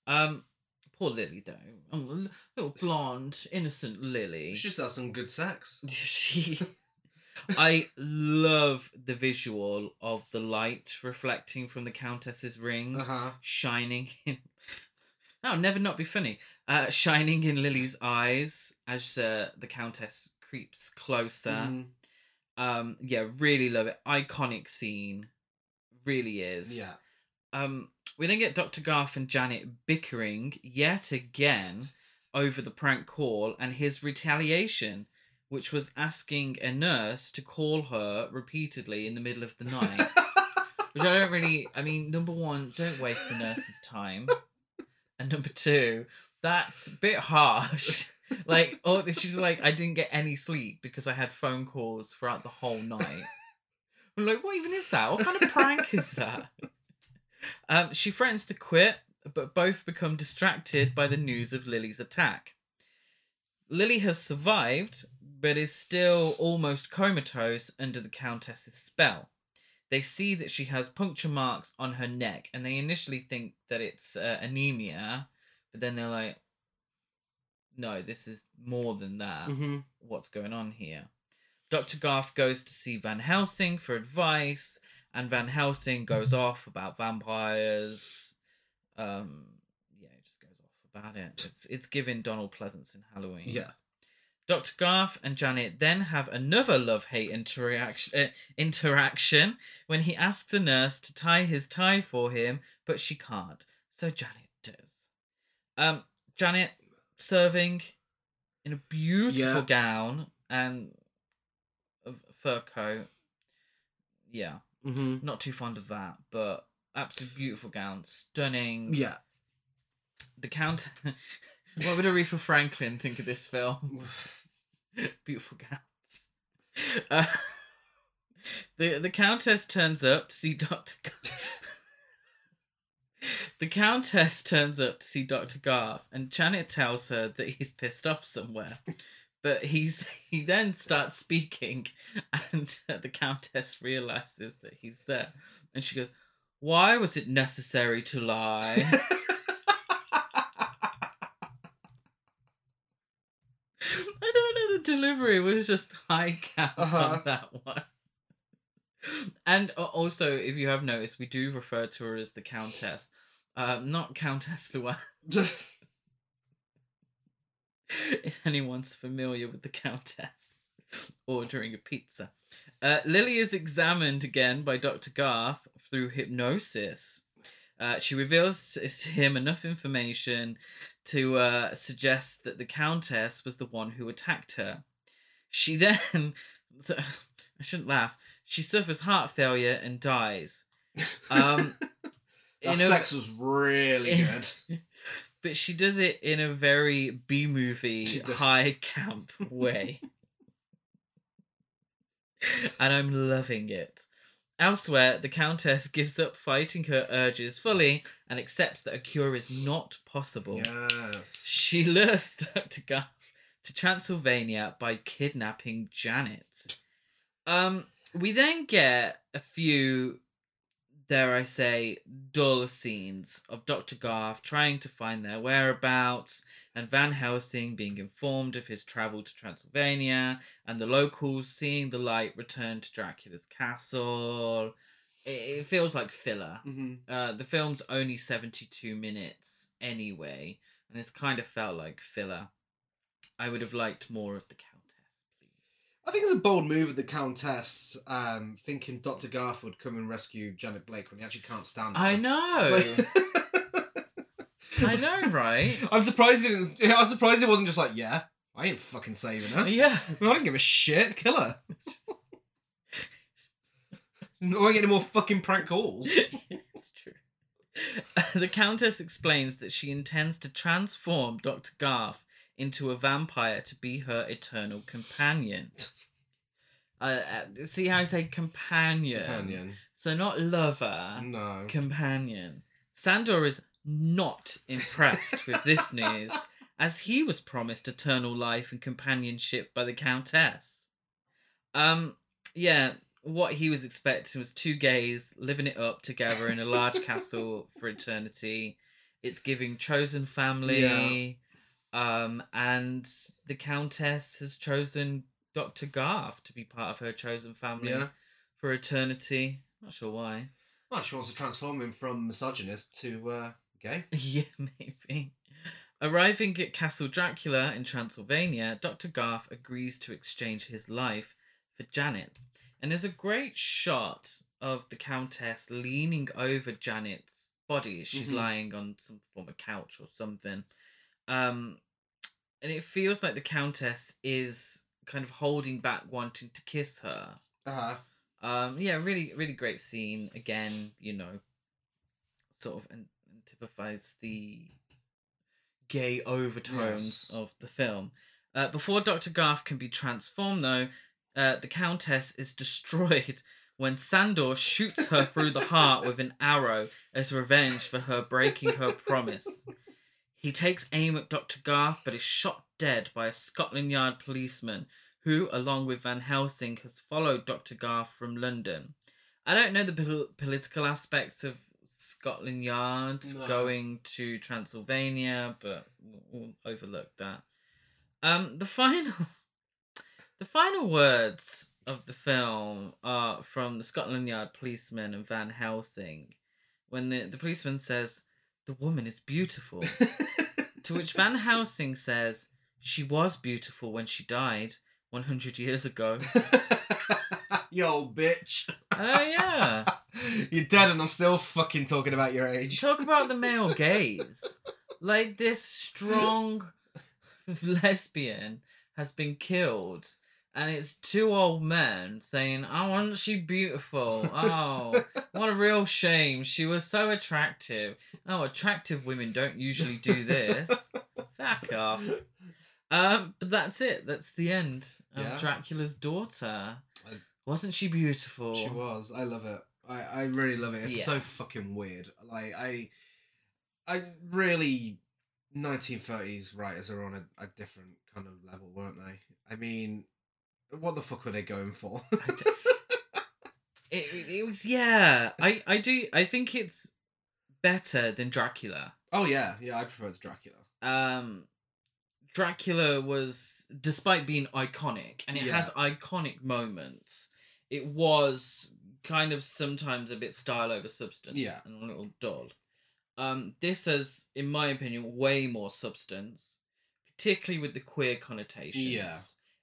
Um, poor Lily though. Oh, little blonde, innocent Lily. She just has some good sex. she. I love the visual of the light reflecting from the Countess's ring, Uh huh. shining in. That would never not be funny. Uh, shining in Lily's eyes as uh, the Countess creeps closer. Mm-hmm. Um, yeah, really love it. Iconic scene, really is. Yeah. Um, we then get Dr. Garth and Janet bickering yet again over the prank call and his retaliation, which was asking a nurse to call her repeatedly in the middle of the night. which I don't really. I mean, number one, don't waste the nurse's time, and number two, that's a bit harsh. Like, oh, she's like, I didn't get any sleep because I had phone calls throughout the whole night. I'm like, what even is that? What kind of prank is that? Um, she threatens to quit, but both become distracted by the news of Lily's attack. Lily has survived, but is still almost comatose under the Countess's spell. They see that she has puncture marks on her neck, and they initially think that it's uh, anemia, but then they're like, no, this is more than that Mm-hmm. what's going on here. Dr. Garth goes to see Van Helsing for advice, and Van Helsing goes off about vampires. Um, yeah, he just goes off about it. It's it's giving Donald Pleasence in Halloween. Yeah. Dr. Garth and Janet then have another love hate interaction, uh, interaction when he asks a nurse to tie his tie for him, but she can't. So Janet does. Um, Janet serving in a beautiful Yeah. gown and a fur coat. Yeah, Mm-hmm. not too fond of that, but absolutely beautiful gown, stunning. Yeah. The Count. what would Aretha Franklin think of this film? Beautiful gowns. Uh, the the Countess turns up to see Doctor. The Countess turns up to see Doctor Garth, and Janet tells her that he's pissed off somewhere. But he's he then starts speaking, and the Countess realizes that he's there, and she goes, "Why was it necessary to lie?" I don't know. The delivery was just high cap Uh-huh. on that one. And also, if you have noticed, we do refer to her as the Countess, um, not Countess Luan. if anyone's familiar with the Countess ordering a pizza. Uh, Lily is examined again by Dr. Garth through hypnosis. Uh, she reveals to him enough information to uh, suggest that the Countess was the one who attacked her. She then, I shouldn't laugh, she suffers heart failure and dies. Um, that a- sex was really in- good. but she does it in a very B movie high camp way. and I'm loving it. Elsewhere, the Countess gives up fighting her urges fully and accepts that a cure is not possible. Yes. She lures Dr. Garth to Transylvania by kidnapping Janet. Um, we then get a few, dare I say, dull scenes of Dr. Garth trying to find their whereabouts and Van Helsing being informed of his travel to Transylvania and the locals seeing the light return to Dracula's castle. It, it feels like filler. Mm-hmm. Uh, the film's only 72 minutes anyway, and this kind of felt like filler. I would have liked more of the. I think it's a bold move of the Countess, um, thinking Dr. Garth would come and rescue Janet Blake when he actually can't stand her. I know! I know, right? I'm surprised it didn't, I'm surprised it wasn't just like, yeah, I ain't fucking saving her. Yeah. I don't give a shit. Kill her. I won't get any more fucking prank calls. it's true. the Countess explains that she intends to transform Dr. Garth into a vampire to be her eternal companion. Uh, uh, see how I say companion? Companion. So not lover, No. companion. Sandor is not impressed with this news, as he was promised eternal life and companionship by the Countess. Um, yeah, what he was expecting was two gays living it up together in a large castle for eternity. It's giving chosen family. Um, and the Countess has chosen Dr. Garth to be part of her chosen family Yeah. for eternity. Not sure why. Well, she wants to transform him from misogynist to uh, gay. Yeah, maybe. Arriving at Castle Dracula in Transylvania, Dr. Garth agrees to exchange his life for Janet's. And there's a great shot of the Countess leaning over Janet's body as she's Mhm. lying on some form of couch or something. Um, and it feels like the Countess is kind of holding back wanting to kiss her. Uh-huh. Um, yeah, really, really great scene. Again, you know, sort of and, typifies the gay overtones Yes. of the film. Uh, before Dr. Garth can be transformed, though, uh, the Countess is destroyed when Sandor shoots her through the heart with an arrow as revenge for her breaking her promise. He takes aim at Dr. Garth but is shot dead by a Scotland Yard policeman who, along with Van Helsing, has followed Dr. Garth from London. I don't know the pol- political aspects of Scotland Yard No. going to Transylvania, but we'll, overlook that. Um, the final, the final words of the film are from the Scotland Yard policeman and Van Helsing, when the the policeman says, "The woman is beautiful." To which Van Helsing says, She was beautiful when she died 100 years ago. you old bitch. Oh, yeah. You're dead and I'm still fucking talking about your age. Talk about the male gaze. Like, this strong lesbian has been killed, and it's two old men saying, Oh, wasn't she beautiful? Oh, what a real shame. She was so attractive. Oh, attractive women don't usually do this. Fuck off. Um, but that's it. That's the end of Yeah. Dracula's daughter. I- Wasn't she beautiful? She was. I love it. I, I really love it. It's Yeah. so fucking weird. Like I I really 1930s writers are on a, a different kind of level, weren't they? I mean, what the fuck were they going for? It, it- was yeah. I I do. I think it's better than Dracula. oh yeah, yeah, I prefer the Dracula. Um, Dracula was, despite being iconic, and it Yeah. has iconic moments. It was kind of sometimes a bit style over substance Yeah. and a little dull. Um, this has, in my opinion, way more substance, particularly with the queer connotations. Yeah.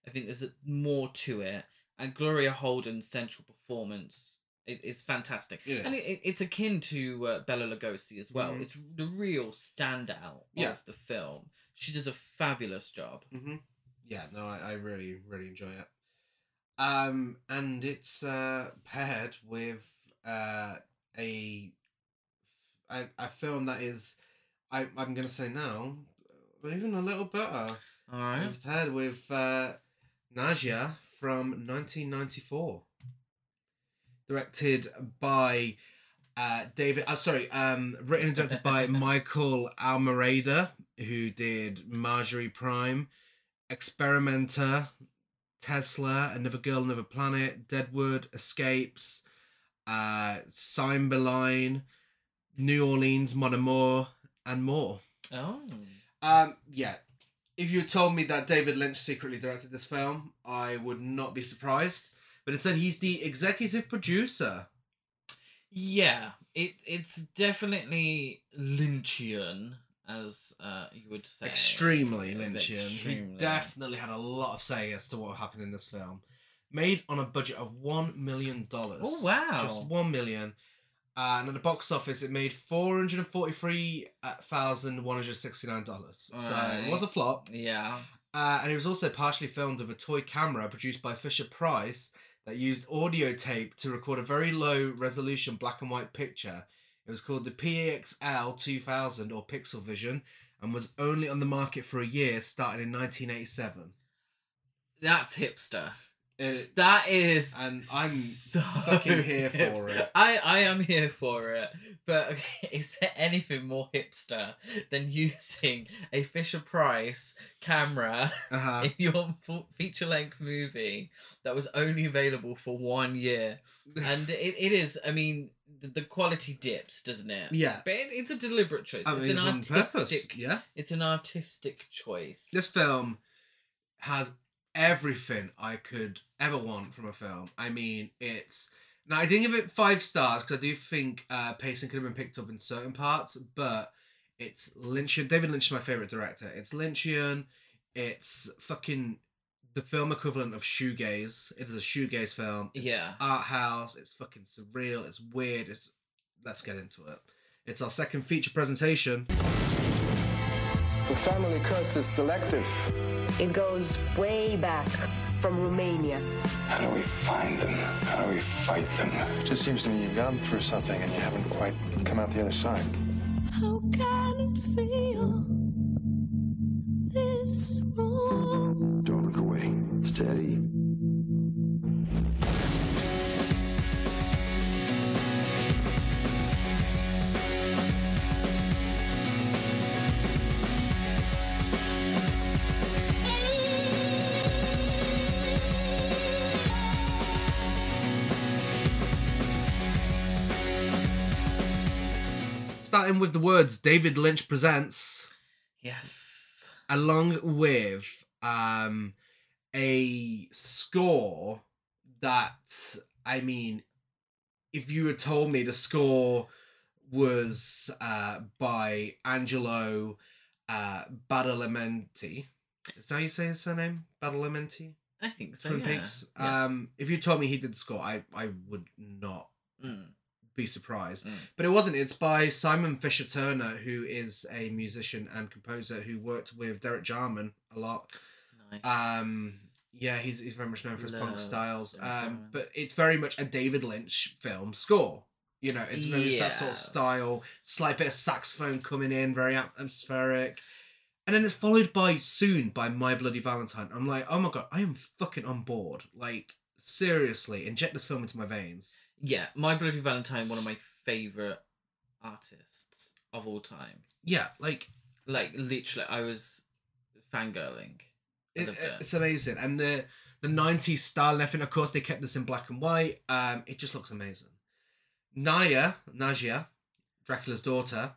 I think there's more to it, and Gloria Holden's central performance it, is fantastic, It and it, it, it's akin to uh, Bela Lugosi as well. Mhm. It's the real standout Yeah. of the film. She does a fabulous job. Mm-hmm. Yeah, no, I, I really, really enjoy it. Um, and it's uh, paired with uh, a, a a film that is, I I'm gonna say now, even a little better. All right. It's paired with uh, Nadja from 1994, directed by uh, David. Uh, sorry, um, written and directed by Michael Almereyda, who did Marjorie Prime, Experimenter, Tesla, Another Girl, Another Planet, Deadwood, Escapes, uh, Cymbeline, New Orleans, Mon Amour, and more. Oh. Um, yeah. If you had told me that David Lynch secretly directed this film, I would not be surprised. But instead, he's the executive producer. Yeah, it it's definitely Lynchian, as uh you would say. Extremely Lynchian. extremely. He definitely had a lot of say as to what happened in this film. Made on a budget of one million dollars. Oh, wow. Just one million. Uh, and at the box office, it made four hundred and forty-three thousand one hundred sixty-nine dollars. So it was a flop. Yeah. Uh, and it was also partially filmed with a toy camera produced by Fisher Price that used audio tape to record a very low resolution black and white picture. It was called the PXL 2000 or Pixel Vision and was only on the market for a year starting in 1987. That's hipster. It, That is, And I'm so fucking here for it. I I am here for it. But okay, is there anything more hipster than using a Fisher Price camera uh-huh. in your feature length movie that was only available for one year? And it, it is. I mean, the, the quality dips, doesn't it? yeah. But it, it's a deliberate choice. I it's mean, an it's on purpose. artistic. Yeah. It's an artistic choice. This film has everything I could ever want from a film. I mean, it's now I didn't give it five stars because I do think uh, pacing could have been picked up in certain parts, but it's Lynchian. David Lynch is my favorite director. It's Lynchian. It's fucking the film equivalent of shoegaze. It is a shoegaze film. It's Yeah. art house. It's fucking surreal. It's weird. It's let's get into it. It's our second feature presentation. The family curse is selective. It goes way back from Romania. How do we find them? How do we fight them? It Just seems to me you've gone through something and you haven't quite come out the other side. How can it feel Starting with the words David Lynch presents. yes. along with um a score that I mean if you had told me the score was uh by Angelo uh Badalamenti is that how you say his surname? Badalamenti? I think so. Twin yeah. Peaks. Yes. Um if you told me he did the score I I would not Mm. Be surprised. Mm. But it wasn't. It's by Simon Fisher Turner, who is a musician and composer who worked with Derek Jarman a lot. Nice. Um, yeah, he's he's very much known for his punk styles. Um, but it's very much a David Lynch film score. You know, it's very it's that sort of style. Slight bit of saxophone coming in, very atmospheric. And then it's followed by soon by My Bloody Valentine. I'm like, oh my god, I am fucking on board. Like, seriously, inject this film into my veins. Yeah, My Bloody Valentine, one of my favorite artists of all time. Yeah, like Like literally, I was fangirling. I it, it's amazing. And the the 90s style and everything of course they kept this in black and white. Um it just looks amazing. Nadja Nadja dracula's daughter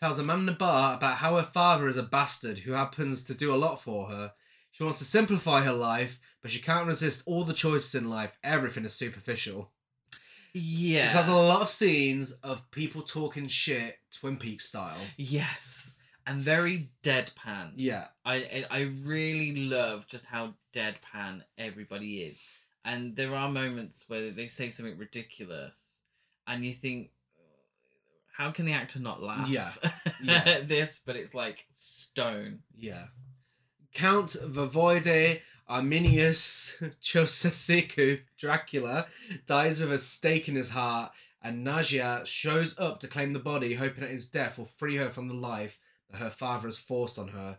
tells a man in a bar about how her father is a bastard who happens to do a lot for her. She wants to simplify her life but she can't resist all the choices in life. Everything is superficial Yeah. this has a lot of scenes of people talking shit twin peaks style Yes, and very deadpan. yeah I I really love just how deadpan everybody is, and there are moments where they say something ridiculous, and you think, how can the actor not laugh? Yeah, yeah. at this, but it's like stone. Yeah. Count Vavoide Arminius Chosesiku Dracula dies with a stake in his heart, and Nadja shows up to claim the body, hoping that his death will free her from the life that her father has forced on her.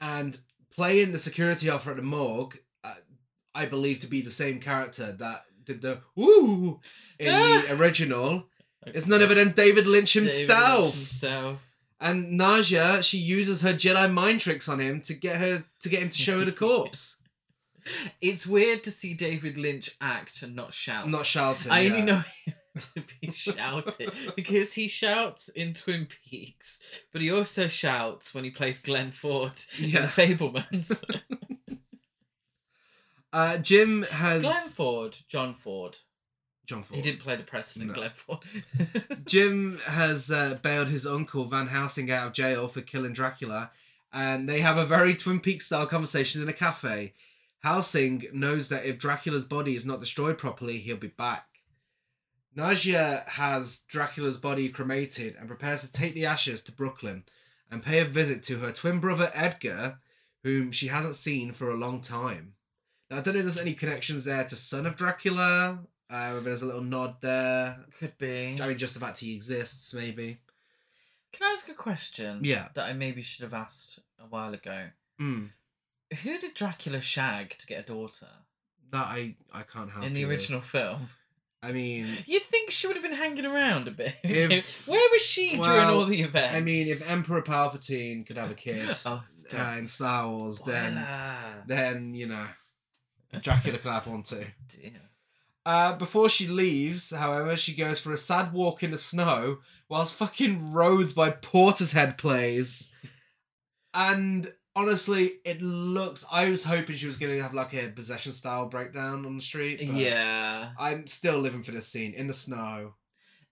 And playing the security officer at the morgue, uh, I believe to be the same character that did the woo in the original. It's none other than David Lynch David himself. Lynch himself. And Nadja, she uses her Jedi mind tricks on him to get her to get him to show her the corpse. It's weird to see David Lynch act and not shout. Not shouting. I only yeah. know him to be shouted because he shouts in Twin Peaks, but he also shouts when he plays Glenn Ford in The Fabelmans. Uh, Jim has Glenn Ford, John Ford. John Ford. He didn't play the president, No. Glenn Ford. Jim has uh, bailed his uncle Van Helsing out of jail for killing Dracula, and they have a very Twin Peaks style conversation in a cafe. Helsing knows that if Dracula's body is not destroyed properly, he'll be back. Nadja has Dracula's body cremated and prepares to take the ashes to Brooklyn and pay a visit to her twin brother Edgar, whom she hasn't seen for a long time. Now, I don't know if there's any connections there to Son of Dracula. Uh, whether there's a little nod there. Could be. I mean, just the fact he exists, maybe. Can I ask a question? Yeah. That I maybe should have asked a while ago. Mm. Who did Dracula shag to get a daughter That I I can't help in the you with. original film? I mean, You'd think she would have been hanging around a bit. If- Where was she during all the events? I mean, if Emperor Palpatine could have a kid oh, uh, in Star Wars, then Spoiler. then you know, Dracula could have one too. Dear. Uh, before she leaves, however, she goes for a sad walk in the snow whilst fucking Roads by Portishead plays. And honestly, it looks. I was hoping she was going to have like a possession style breakdown on the street. Yeah. I'm still living for this scene in the snow.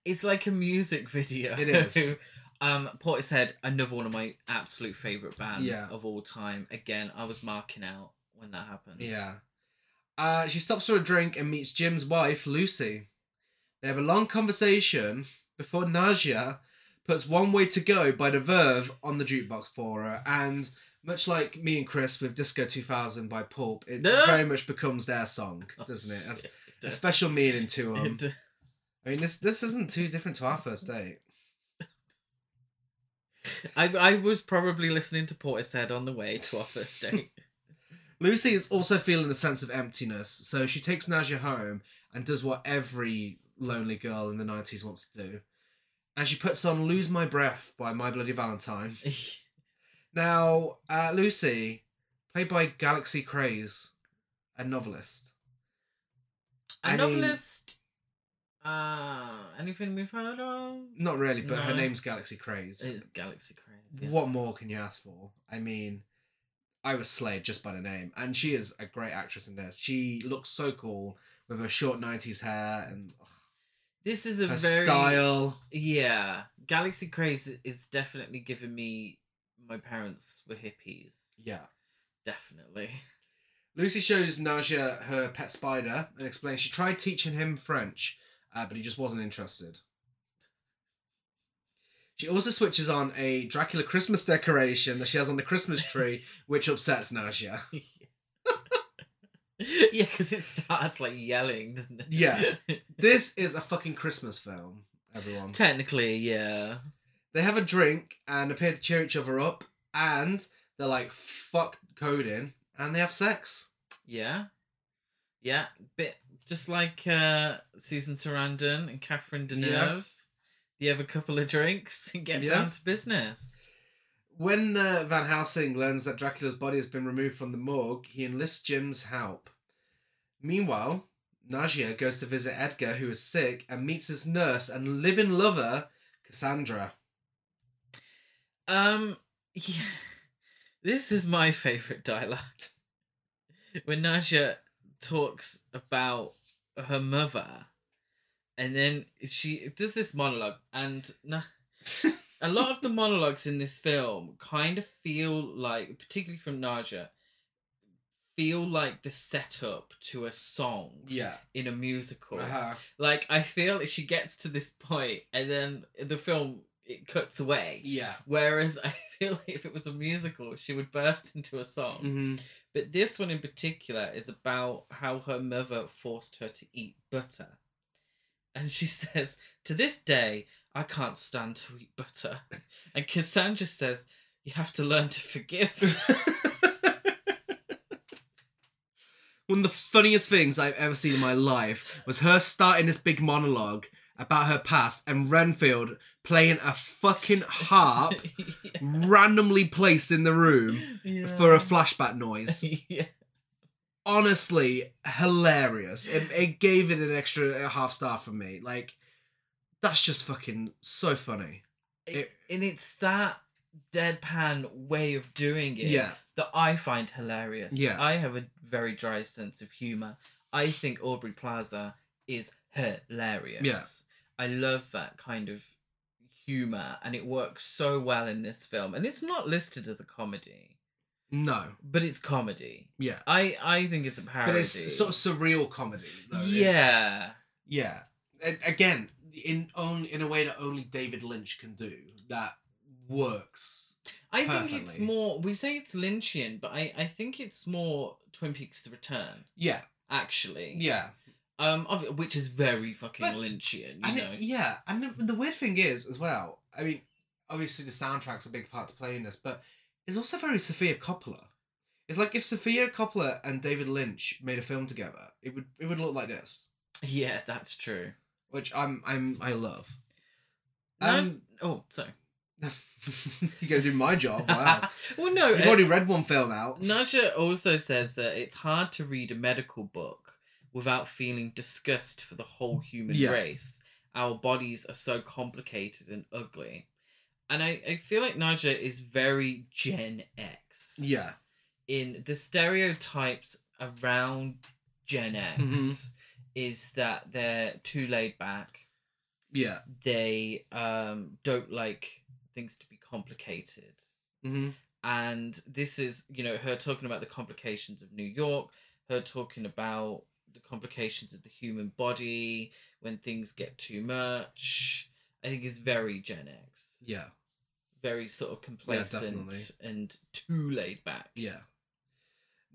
It's like a music video. It is. um, Portishead, another one of my absolute favourite bands Yeah. of all time. Again, I was marking out when that happened. Yeah. Uh, she stops for a drink and meets Jim's wife, Lucy. They have a long conversation before Nadja puts One Way to Go by The Verve on the jukebox for her. And much like me and Chris with Disco 2000 by Pulp, it No. very much becomes their song, oh, doesn't it? As a special meaning to It them. does. I mean, this this isn't too different to our first date. I, I was probably listening to Portishead on the way to our first date. Lucy is also feeling a sense of emptiness, so she takes Nadja home and does what every lonely girl in the 90s wants to do. And she puts on Lose My Breath by My Bloody Valentine. Now, uh, Lucy, played by Galaxy Craze, a novelist. A mean- novelist. Uh, anything we've heard of? Not really, but her name's Galaxy Craze. It's Galaxy Craze. What more can you ask for? I mean, I was slayed just by the name. And she is a great actress in this. She looks so cool with her short 90s hair and This is a her very style. Yeah, Galaxy Craze is definitely giving me. My parents were hippies. Yeah. Definitely. Lucy shows Nadja her pet spider and explains she tried teaching him French, uh, but he just wasn't interested. She also switches on a Dracula Christmas decoration that she has on the Christmas tree, which upsets Nadja. yeah, because it starts like yelling, doesn't it? Yeah. This is a fucking Christmas film, everyone. Technically, yeah. They have a drink and appear to cheer each other up, and they're like, fuck coding, and they have sex. Yeah. Yeah. Bit just like uh Susan Sarandon and Catherine Deneuve. Yeah. They have a couple of drinks and get Yeah. down to business. When uh, Van Helsing learns that Dracula's body has been removed from the morgue, he enlists Jim's help. Meanwhile, Nadja goes to visit Edgar, who is sick, and meets his nurse and live-in lover, Cassandra. Um yeah. This is my favourite dialogue. when Nadja talks about her mother and then she does this monologue and na- a lot of the monologues in this film kind of feel like particularly from Nadja feel like the setup to a song Yeah. in a musical Uh-huh. like i feel she gets to this point and then the film it cuts away Yeah. Whereas I feel like if it was a musical, she would burst into a song. hmm But this one in particular is about how her mother forced her to eat butter. And she says, To this day, I can't stand to eat butter. And Cassandra says, You have to learn to forgive. One of the funniest things I've ever seen in my life was her starting this big monologue about her past and Renfield playing a fucking harp randomly placed in the room for a flashback noise. yeah. Honestly, hilarious. It, it gave it an extra half star for me. Like, that's just fucking so funny. It, and it's that deadpan way of doing it Yeah. that I find hilarious. Yeah. I have a very dry sense of humor. I think Aubrey Plaza is hilarious. Yeah. I love that kind of humor and it works so well in this film. And it's not listed as a comedy, No. but it's comedy. Yeah. I I think it's a parody. But it's sort of surreal comedy. though. It's- yeah. Yeah. Again, in only in a way that only David Lynch can do. That works. I think it's more. We say it's Lynchian, but I I think it's more Twin Peaks: The Return. Yeah, Actually, yeah. Um, which is very fucking But- Lynchian. You And know, it- yeah, and the, the weird thing is as well. I mean, obviously the soundtrack's a big part to play in this, but it's also very Sofia Coppola. It's like if Sofia Coppola and David Lynch made a film together, it would it would look like this, yeah, that's true. which I'm I'm I love. No, Um, oh, sorry. you're gonna do my job. Wow, well, no. you've uh, already read one film out. Naja also says that it's hard to read a medical book without feeling disgust for the whole human Yeah. race. Our bodies are so complicated and ugly. And I, I feel like Nadja is very Gen X Yeah, in the stereotypes around Gen X Mhm. is that they're too laid back. yeah. They um, don't like things to be complicated Mm-hmm. and this is you know her talking about the complications of New York, her talking about the complications of the human body when things get too much. I think is very Gen X, Yeah, very sort of complacent definitely. and too laid back. yeah.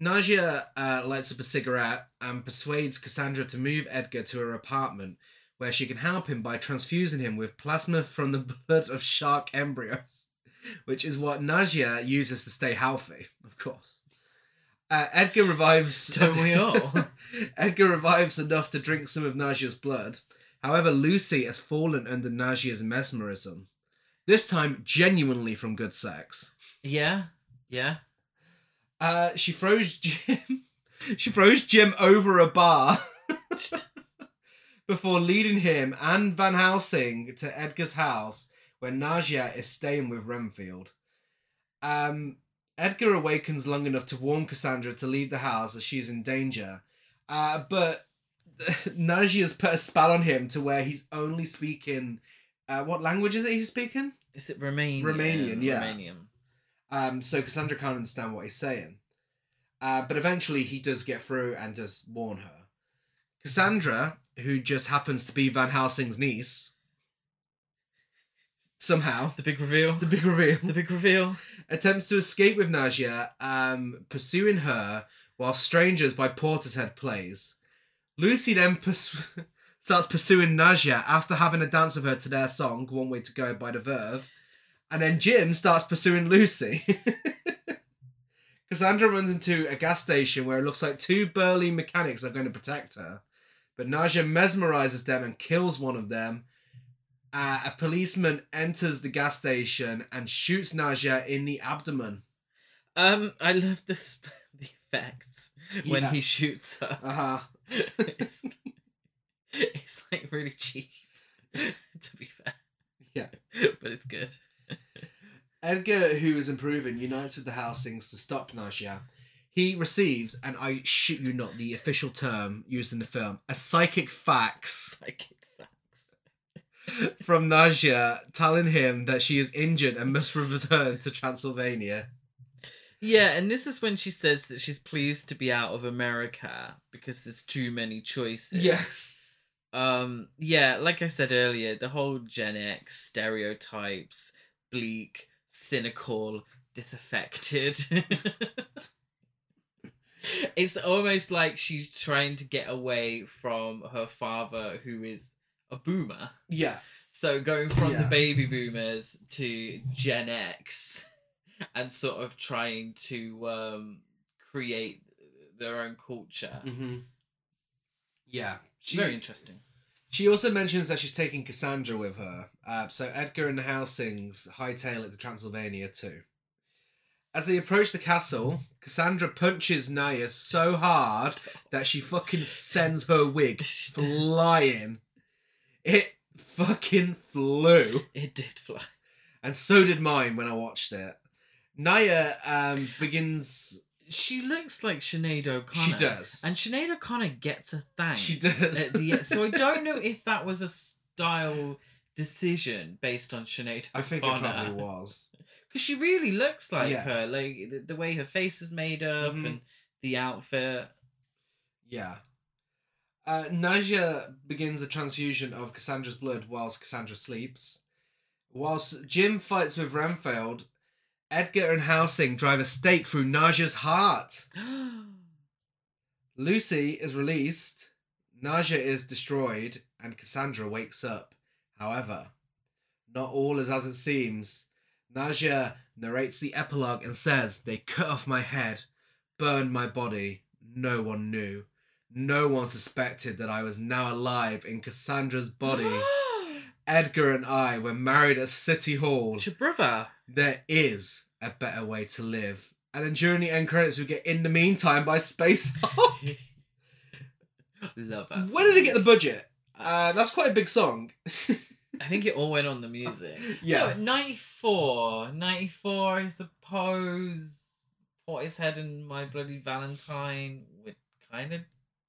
Nadja uh, lights up a cigarette and persuades Cassandra to move Edgar to her apartment, where she can help him by transfusing him with plasma from the blood of shark embryos, which is what Nadja uses to stay healthy, of course. Uh, Edgar revives. Don't we all? Edgar revives enough to drink some of Nadja's blood. However, Lucy has fallen under Nadja's mesmerism. This time, genuinely from good sex. Yeah, yeah. Uh, she throws Jim. she throws Jim over a bar before leading him and Van Helsing to Edgar's house, where Nadja is staying with Renfield. Um, Edgar awakens long enough to warn Cassandra to leave the house as she's in danger, uh, but has put a spell on him to where he's only speaking. Uh, what language is it he's speaking? Is it Romanian? Romanian, yeah. Romanian. Um, so Cassandra can't understand what he's saying. Uh, but eventually he does get through and does warn her. Cassandra, who just happens to be Van Helsing's niece, somehow, The big reveal. the big reveal, The big reveal. Attempts to escape with Nadja, um, pursuing her while Strangers by Portishead plays. Lucy then pers- starts pursuing Nadja after having a dance with her to their song, One Way to Go by The Verve. And then Jim starts pursuing Lucy. Cassandra runs into a gas station where it looks like two burly mechanics are going to protect her. But Nadja mesmerizes them and kills one of them. Uh, a policeman enters the gas station and shoots Nadja in the abdomen. Um, I love the sp- the effects when Yeah. he shoots her. Uh huh. it's, it's like really cheap, to be fair. Yeah. but it's good. Edgar, who is improving, unites with the Helsings to stop Nadja. He receives, and I shoot you not, the official term used in the film, a psychic fax. From Nadja telling him that she is injured and must return to Transylvania. Yeah, and this is when she says that she's pleased to be out of America because there's too many choices. Yes. Um. Yeah, like I said earlier, the whole Gen X stereotypes, bleak, cynical, disaffected. it's almost like she's trying to get away from her father, who is a boomer. Yeah. So going from the baby boomers to Gen X and sort of trying to um, create their own culture. Mm-hmm. Yeah. She, Very interesting. She also mentions that she's taking Cassandra with her. Uh, so Edgar and the Helsings hightail it to Transylvania too. As they approach the castle, Cassandra punches Nadja so hard that she fucking sends her wig flying. It fucking flew. It did fly. And so did mine when I watched it. Nadja um, begins. She looks like Sinead O'Connor. She does. And Sinead O'Connor gets a thanks. She does. At the. So I don't know if that was a style decision based on Sinead O'Connor. I think it probably was. Because she really looks like Yeah. her. Like the, the way her face is made up Mhm. and the outfit. Yeah. Uh, Nadja begins a transfusion of Cassandra's blood whilst Cassandra sleeps. Whilst Jim fights with Renfield, Edgar and Helsing drive a stake through Nadja's heart. Lucy is released, Nadja is destroyed, and Cassandra wakes up. However, not all is as it seems. Nadja narrates the epilogue and says, They cut off my head, burned my body. No one knew. No one suspected that I was now alive in Cassandra's body. Edgar and I were married at City Hall. It's your brother. There is a better way to live. And then during the end credits, we get In the Meantime by Space. Love that. Where did it get the budget? Uh, that's quite a big song. I think it all went on the music. Yeah. No, 94. 94, I suppose. Portishead and My Bloody Valentine were kind of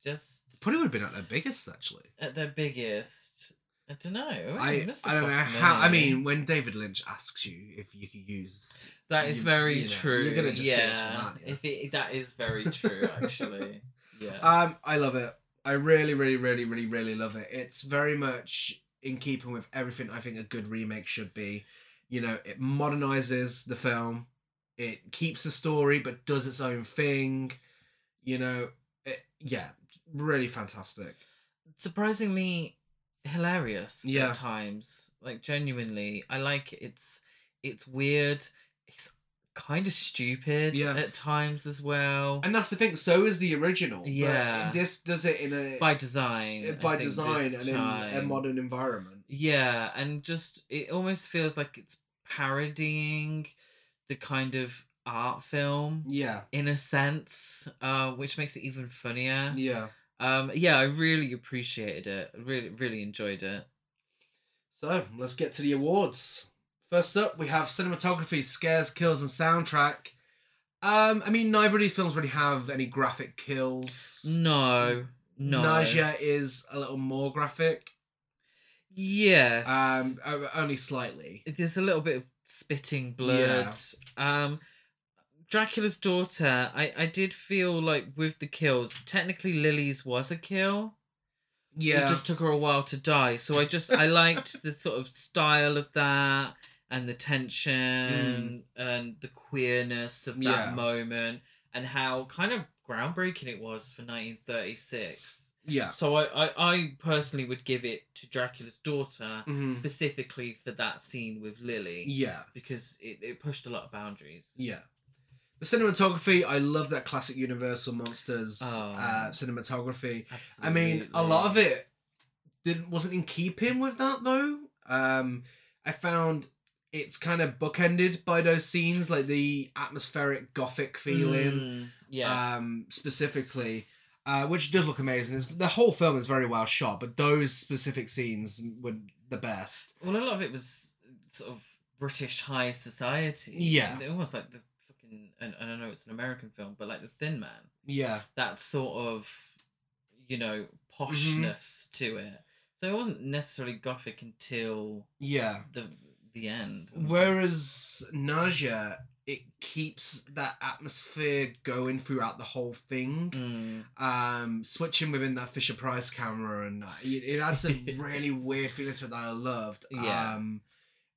just Probably would have been at their biggest, actually. at their biggest. I don't know. I, It I don't know how. I mean, when David Lynch asks you if you could use. that is you- very you know, true. You're gonna just give it to yeah, him, if it, that is very true, actually. Yeah. Um, I love it. I really, really, really, really, really love it. It's very much in keeping with everything I think a good remake should be. You know, it modernizes the film. It keeps the story, but does its own thing. You know, it, yeah, really fantastic. surprisingly hilarious Yeah. at times. Like genuinely, I like it. it's it's weird. It's kind of stupid Yeah. at times as well. And that's the thing. So is the original. but Yeah. this does it in a by design. By design and in a modern environment. Yeah, and just it almost feels like it's parodying the kind of art film Yeah. in a sense, uh, which makes it even funnier. Yeah. Um, yeah, I really appreciated it. Really, really enjoyed it. So let's get to the awards. First up, we have cinematography, scares, kills, and soundtrack. Um, I mean, neither of these films really have any graphic kills. No, no. Nadja is a little more graphic. Yes. Um, only slightly. there's a little bit of spitting blood. Um, Dracula's daughter. I I did feel like with the kills, technically Lily's was a kill. Yeah. It just took her a while to die. So I just I liked the sort of style of that and the tension and the queerness of that Mm. Yeah. moment and how kind of groundbreaking it was for 1936. yeah. So I, I, I personally would give it to Dracula's daughter Mhm. specifically for that scene with Lily Yeah. because it, it pushed a lot of boundaries. Yeah. The cinematography, I love that classic Universal Monsters Oh. uh, cinematography. Absolutely. I mean, a lot of it didn't wasn't in keeping with that though. Um, I found it's kind of bookended by those scenes, like the atmospheric gothic feeling, Mm, yeah. um, specifically, uh, which does look amazing. It's, the whole film is very well shot, but those specific scenes were the best. well, a lot of it was sort of British high society. Yeah. Almost like the fucking, and, and I know it's an American film, but like The Thin Man. Yeah, That sort of, you know, Mm-hmm. poshness to it. So it wasn't necessarily gothic until yeah. the the end. Whereas Nadja, it keeps that atmosphere going throughout the whole thing. Mm. Um, switching within that Fisher Price camera, and uh, it, it adds a really weird feeling to it that I loved. Yeah. Um,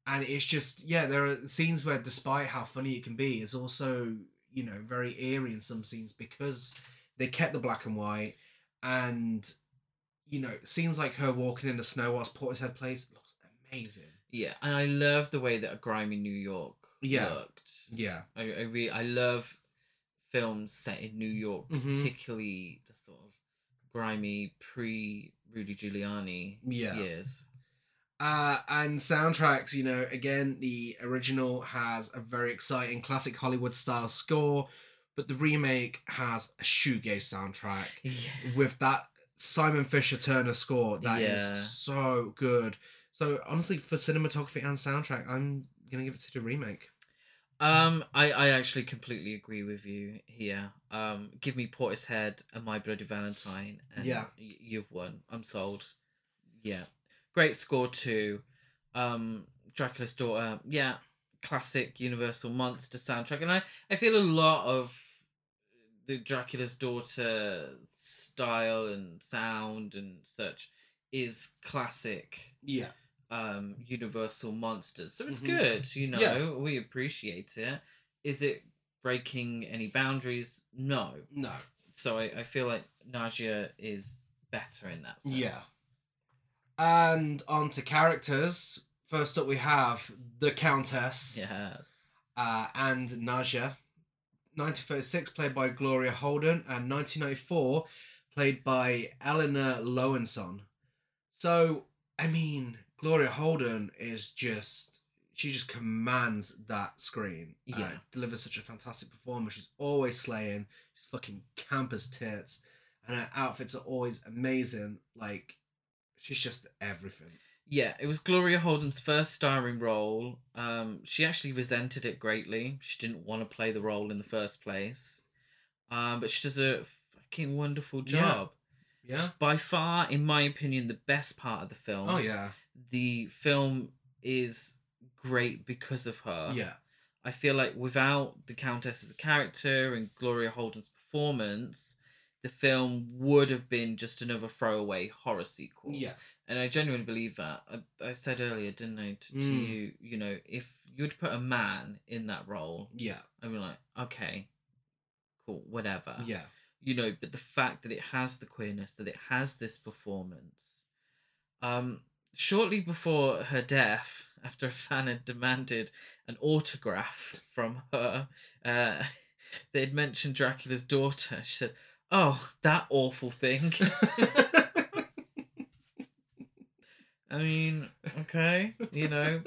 and it's just yeah, there are scenes where, despite how funny it can be, it's also you know very eerie in some scenes because they kept the black and white, and you know scenes like her walking in the snow whilst Portishead plays looks amazing. Yeah, and I love the way that a grimy New York Yeah. looked. Yeah. I I really I love films set in New York, Mhm. particularly the sort of grimy pre Rudy Giuliani Yeah. years. Uh, and soundtracks, you know, again, the original has a very exciting classic Hollywood style score, but the remake has a shoegaze soundtrack Yeah. with that Simon Fisher Turner score that is Yeah. so good. So honestly, for cinematography and soundtrack, I'm gonna give it to the remake. Um, I, I actually completely agree with you here. Um, give me Portishead and My Bloody Valentine, and Yeah. y- you've won. I'm sold. Yeah, great score too. Um, Dracula's Daughter, yeah, classic Universal Monster soundtrack, and I I feel a lot of the Dracula's Daughter style and sound and such is classic Yeah. um universal monsters so it's Mhm. good you know Yeah. we appreciate it is it breaking any boundaries no No. so I, I feel like Nadja is better in that sense. Yeah. And on to characters. First up, we have the Countess Yes. uh, and Nadja. 1936, played by Gloria Holden, and 1994, played by Elina Löwensohn. So, I mean, Gloria Holden is just. She just commands that screen. Uh, Yeah. delivers such a fantastic performance. She's always slaying. She's fucking camp as tits. And her outfits are always amazing. Like, she's just everything. Yeah, it was Gloria Holden's first starring role. Um, she actually resented it greatly. She didn't want to play the role in the first place. Um, but she does a fucking wonderful Yeah. job. Yeah. She's by far, in my opinion, the best part of the film. Oh, yeah. The film is great because of her. Yeah. I feel like without the Countess as a character and Gloria Holden's performance, the film would have been just another throwaway horror sequel. Yeah. And I genuinely believe that. I, I said earlier, didn't I, to, to Mm. you, you know, if you'd put a man in that role, Yeah. I'd be like, okay, cool, whatever. Yeah. You know, but the fact that it has the queerness, that it has this performance. Um, shortly before her death, after a fan had demanded an autograph from her, uh, they had mentioned Dracula's daughter. She said, "Oh, that awful thing." I mean, okay, you know,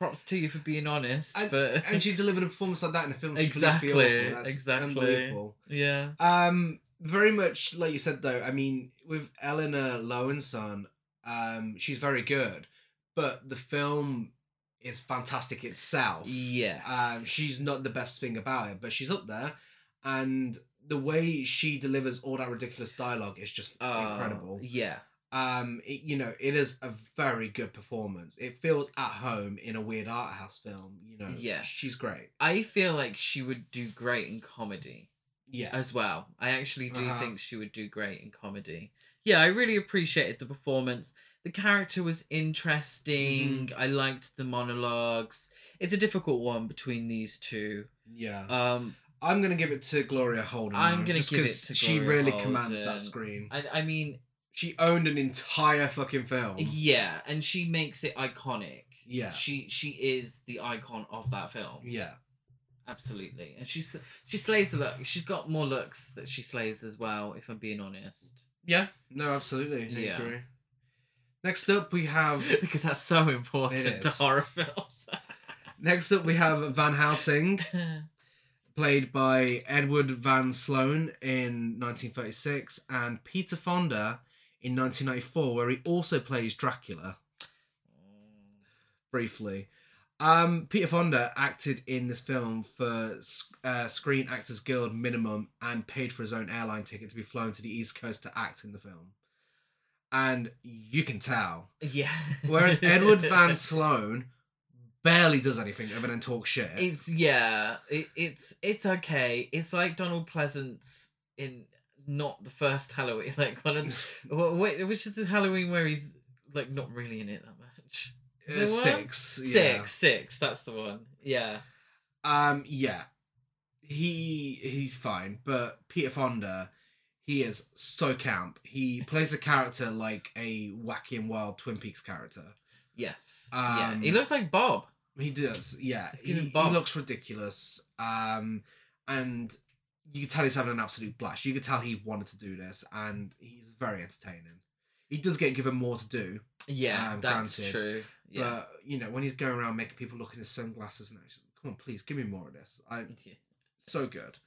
props to you for being honest, And, but and she delivered a performance like that in a film. She exactly, Be awful. That's exactly, yeah, Um, very much like you said though. I mean, with Elina Löwensohn, um, she's very good, but the film is fantastic itself. yes, Um, she's not the best thing about it, but she's up there, and the way she delivers all that ridiculous dialogue is just Oh, incredible. Yeah, Um, it, you know, it is a very good performance. It feels at home in a weird art house film. You know, Yeah. she's great. I feel like she would do great in comedy. Yeah, as well. I actually do Uh-huh. think she would do great in comedy. Yeah, I really appreciated the performance. The character was interesting. Mm-hmm. I liked the monologues. It's a difficult one between these two. yeah. Um, I'm gonna give it to Gloria Holden. I'm though, gonna just give it to she Gloria really commands Holden. that screen. I, I mean, She owned an entire fucking film. yeah, and she makes it iconic. Yeah. she she is the icon of that film. Yeah. Absolutely, and she's she slays the look. She's got more looks that she slays as well. If I'm being honest, Yeah. No, absolutely. I Yeah. agree. Next up, we have because that's so important It to is. horror films. next up we have Van Helsing, played by Edward Van Sloan in 1936, and Peter Fonda in 1994, where he also plays Dracula. briefly. Um, Peter Fonda acted in this film for uh, Screen Actors Guild minimum and paid for his own airline ticket to be flown to the East Coast to act in the film. And you can tell. yeah. Whereas Edward Van Sloan barely does anything other than talk shit. it's yeah, it, it's it's okay. It's like Donald Pleasence in not the first Halloween, like one of the, which is the Halloween where he's like not really in it that much. Uh, Is there one? six. yeah. Six, six. That's the one. Yeah. Um, yeah, he he's fine, but Peter Fonda, he is so camp. He plays a character like a wacky and wild Twin Peaks character. Yes. yeah. Um, He looks like Bob. He does, yeah. He, he looks ridiculous, um, and you can tell he's having an absolute blast. You can tell he wanted to do this, and he's very entertaining. He does get given more to do, Yeah, um, that's granted, true. Yeah. but you know when he's going around making people look in his sunglasses and like, come on, please give me more of this. I Yeah. so good.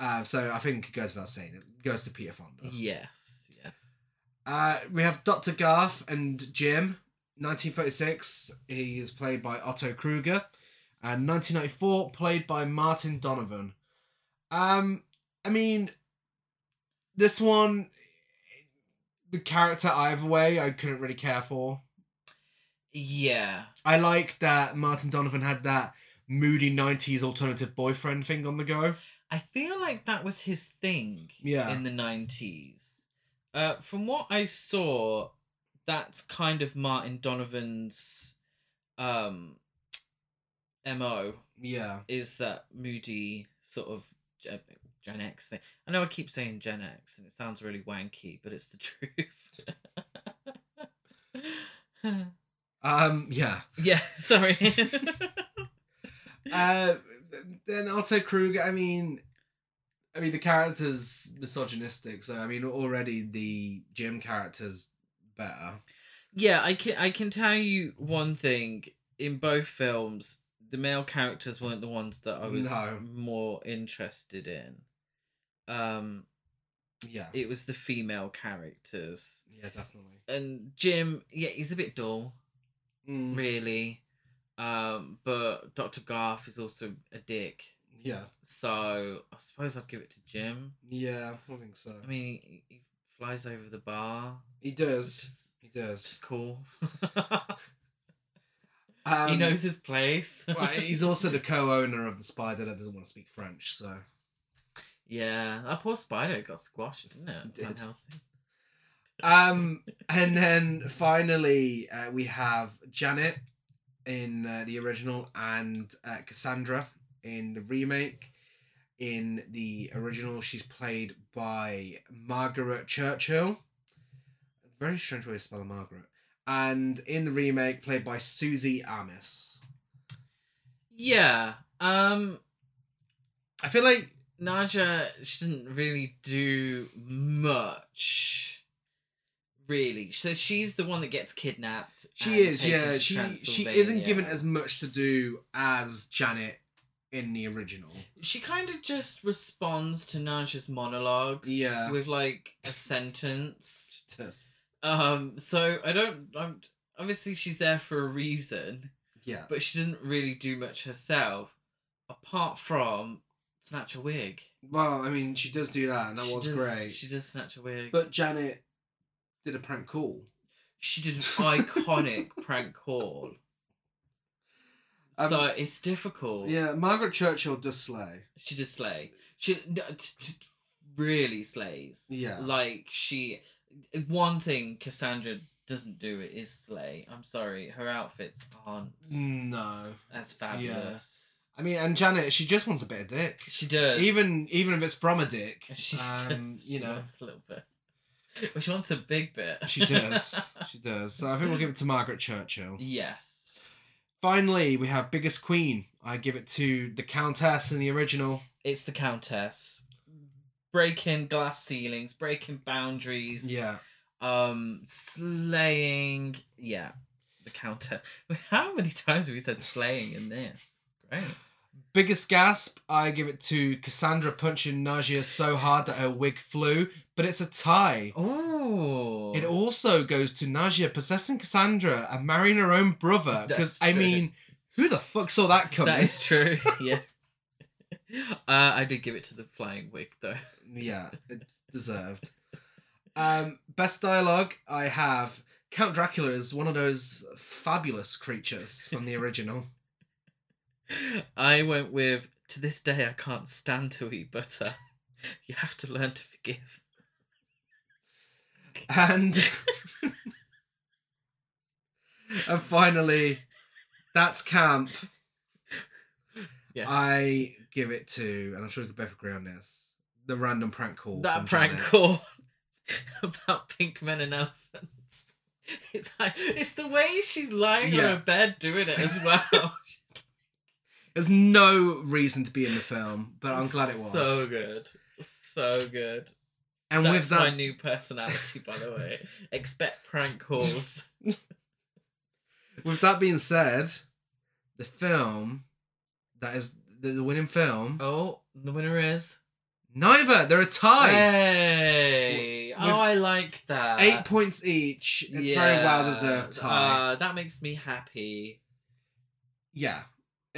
Uh, so I think it goes without saying it goes to Peter Fonda. Yes. Yes. Uh, we have Dr. Garth and Jim. 1936, he is played by Otto Kruger. And 1994, played by Martin Donovan. Um, I mean, this one, the character either way, I couldn't really care for. Yeah. I like that Martin Donovan had that moody 90s alternative boyfriend thing on the go. I feel like that was his thing Yeah. in the 90s. Uh, from what I saw, that's kind of Martin Donovan's um, MO Yeah. is that moody sort of uh, Gen X thing. I know I keep saying Gen X and it sounds really wanky, but it's the truth. Um, yeah. yeah, sorry. Uh, then Otto Kruger. I mean, I mean the character's misogynistic, so I mean already the Jim character's better. yeah, I can I can tell you one thing. In both films, the male characters weren't the ones that I was No. more interested in. Um, Yeah. it was the female characters. yeah, definitely. And Jim, yeah, he's a bit dull. Mm, really. Um, but Dr. Garth is also a dick. yeah. So I suppose I'd give it to Jim. Yeah, I think so. I mean, he, he flies over the bar. he does. is, He does. cool. Um, he knows his place. well, he's also the co-owner of the spider that doesn't want to speak French, so yeah, that poor spider got squashed, didn't it? Did. Um and then finally uh, we have Janet in uh, the original and uh, Cassandra in the remake. In the original, she's played by Margaret Churchill. Very strange way to spell Margaret. And in the remake, played by Suzy Amis. Yeah. Um, I feel like Nadja, she didn't really do much. Really, so she's the one that gets kidnapped. She is, yeah. She she isn't given as much to do as Janet in the original. She kind of just responds to Nadja's monologues. Yeah. With like a sentence. Yes. Um. So I don't. I'm obviously she's there for a reason, Yeah. but she didn't really do much herself, apart from snatch a wig. Well, I mean, she does do that, and that She was does- great. She does snatch a wig. But Janet did a prank call. she did an iconic prank call. Um, so it's difficult. Yeah, Margaret Churchill does slay. She does slay. She no, t- t- really slays. Yeah. Like she, one thing Cassandra doesn't do it is slay. I'm sorry, her outfits aren't No. as fabulous. I mean, and Janet, she just wants a bit of dick. She does. Even even if it's from a dick, she um, does. you she know, wants a little bit. Well, she wants a big bit. she does. she does. So I think we'll give it to Margaret Churchill. yes. Finally, we have biggest queen. I give it to the Countess in the original. It's the Countess. Breaking glass ceilings, breaking boundaries. Yeah. Um, slaying. Yeah, the Countess. How many times have we said slaying in this? Great. Biggest gasp, I give it to Cassandra punching Nadja so hard that her wig flew, but it's a tie. Oh. It also goes to Nadja possessing Cassandra and marrying her own brother. Because, I mean, who the fuck saw that coming? That is true. yeah. Uh, I did give it to the flying wig though. Yeah, it's deserved. Um, best dialogue, I have Count Dracula is one of those fabulous creatures from the original. I went with to this day I can't stand to eat butter. You have to learn to forgive. And and finally, that's camp. Yes. I give it to, and I'm sure we could both agree on this, the random prank call. that prank Janet. call about pink men and elephants. It's like it's the way she's lying Yeah. on her bed doing it as well. There's no reason to be in the film, but I'm glad it was. So good. So good. and That's with that, my new personality, by the way. Expect prank calls. with that being said, the film that is the, the winning film, oh, the winner is. neither. They're a tie. Hey! With- oh, I like that. Eight points each. It's very well deserved tie. Uh, that makes me happy. yeah.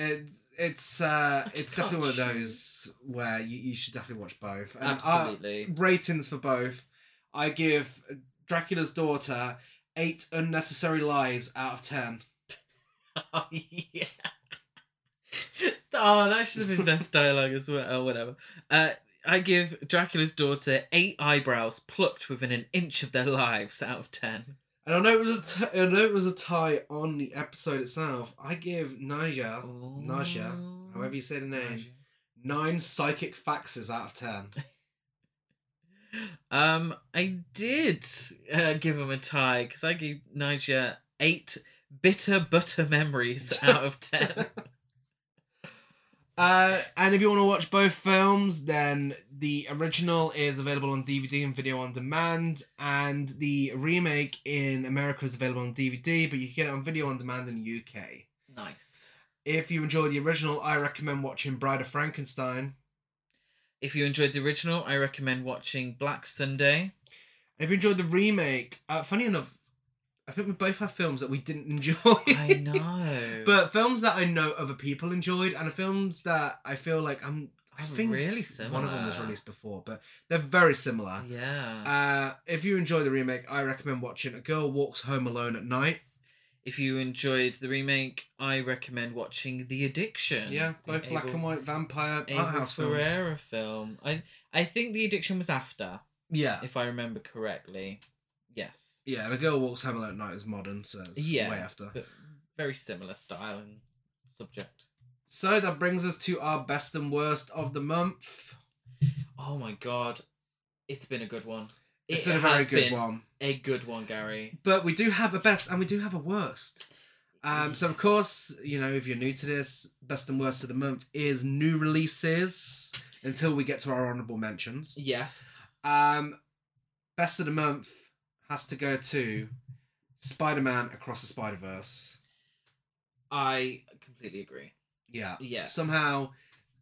It's it's uh it's definitely one of those where you, you should definitely watch both. And, uh, Absolutely. ratings for both. I give Dracula's daughter eight unnecessary lies out of ten. Oh yeah. Oh, that should have been best dialogue as well. Or whatever. Uh, I give Dracula's daughter eight eyebrows plucked within an inch of their lives out of ten. And I know it was a t- I know it was a tie on the episode itself. I give Nadja, Nadja, however you say the name, nine psychic faxes out of ten. Um, I did uh, give him a tie because I gave Nadja eight bitter butter memories out of ten. Uh, and if you want to watch both films, then the original is available on DVD and video on demand, and the remake in America is available on DVD, but you can get it on video on demand in the UK. nice. If you enjoyed the original, I recommend watching Bride of Frankenstein. If you enjoyed the original, I recommend watching Black Sunday. If you enjoyed the remake, uh, funny enough, I think we both have films that we didn't enjoy. I know, but films that I know other people enjoyed, and films that I feel like I'm. I think really one of them was released before, but they're very similar. yeah. Uh, if you enjoy the remake, I recommend watching A Girl Walks Home Alone at Night. if you enjoyed the remake, I recommend watching The Addiction. Yeah, the both black Abel- and white vampire art house films. Film. I I think The Addiction was after, Yeah, if I remember correctly. Yes. yeah. the Girl Walks Home Alone at Night is modern, so it's Yeah. way after. But very similar style and subject. So that brings us to our best and worst of the month. Oh my god, it's been a good one. It's It been a very good one. A good one, Gary. But we do have a best and we do have a worst. Um, so of course, you know, if you're new to this, best and worst of the month is new releases until we get to our honorable mentions. Yes. Um, best of the month has to go to Spider-Man Across the Spider-Verse. I completely agree. Yeah. Yeah. Somehow,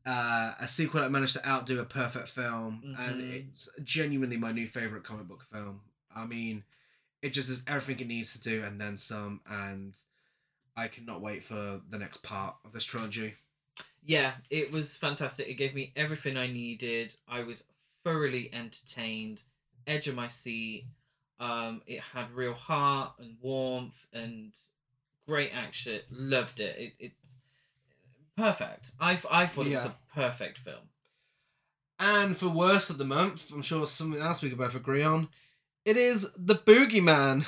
uh, a sequel that managed to outdo a perfect film, and Mhm. it's genuinely my new favorite comic book film. I mean, it just is everything it needs to do, and then some. And I cannot wait for the next part of this trilogy. Yeah, it was fantastic. It gave me everything I needed. I was thoroughly entertained, edge of my seat. Um, it had real heart and warmth and great action. Loved it. it it's perfect. I, I thought it was a perfect film. And for worst of the month, I'm sure something else we could both agree on. It is the Boogeyman.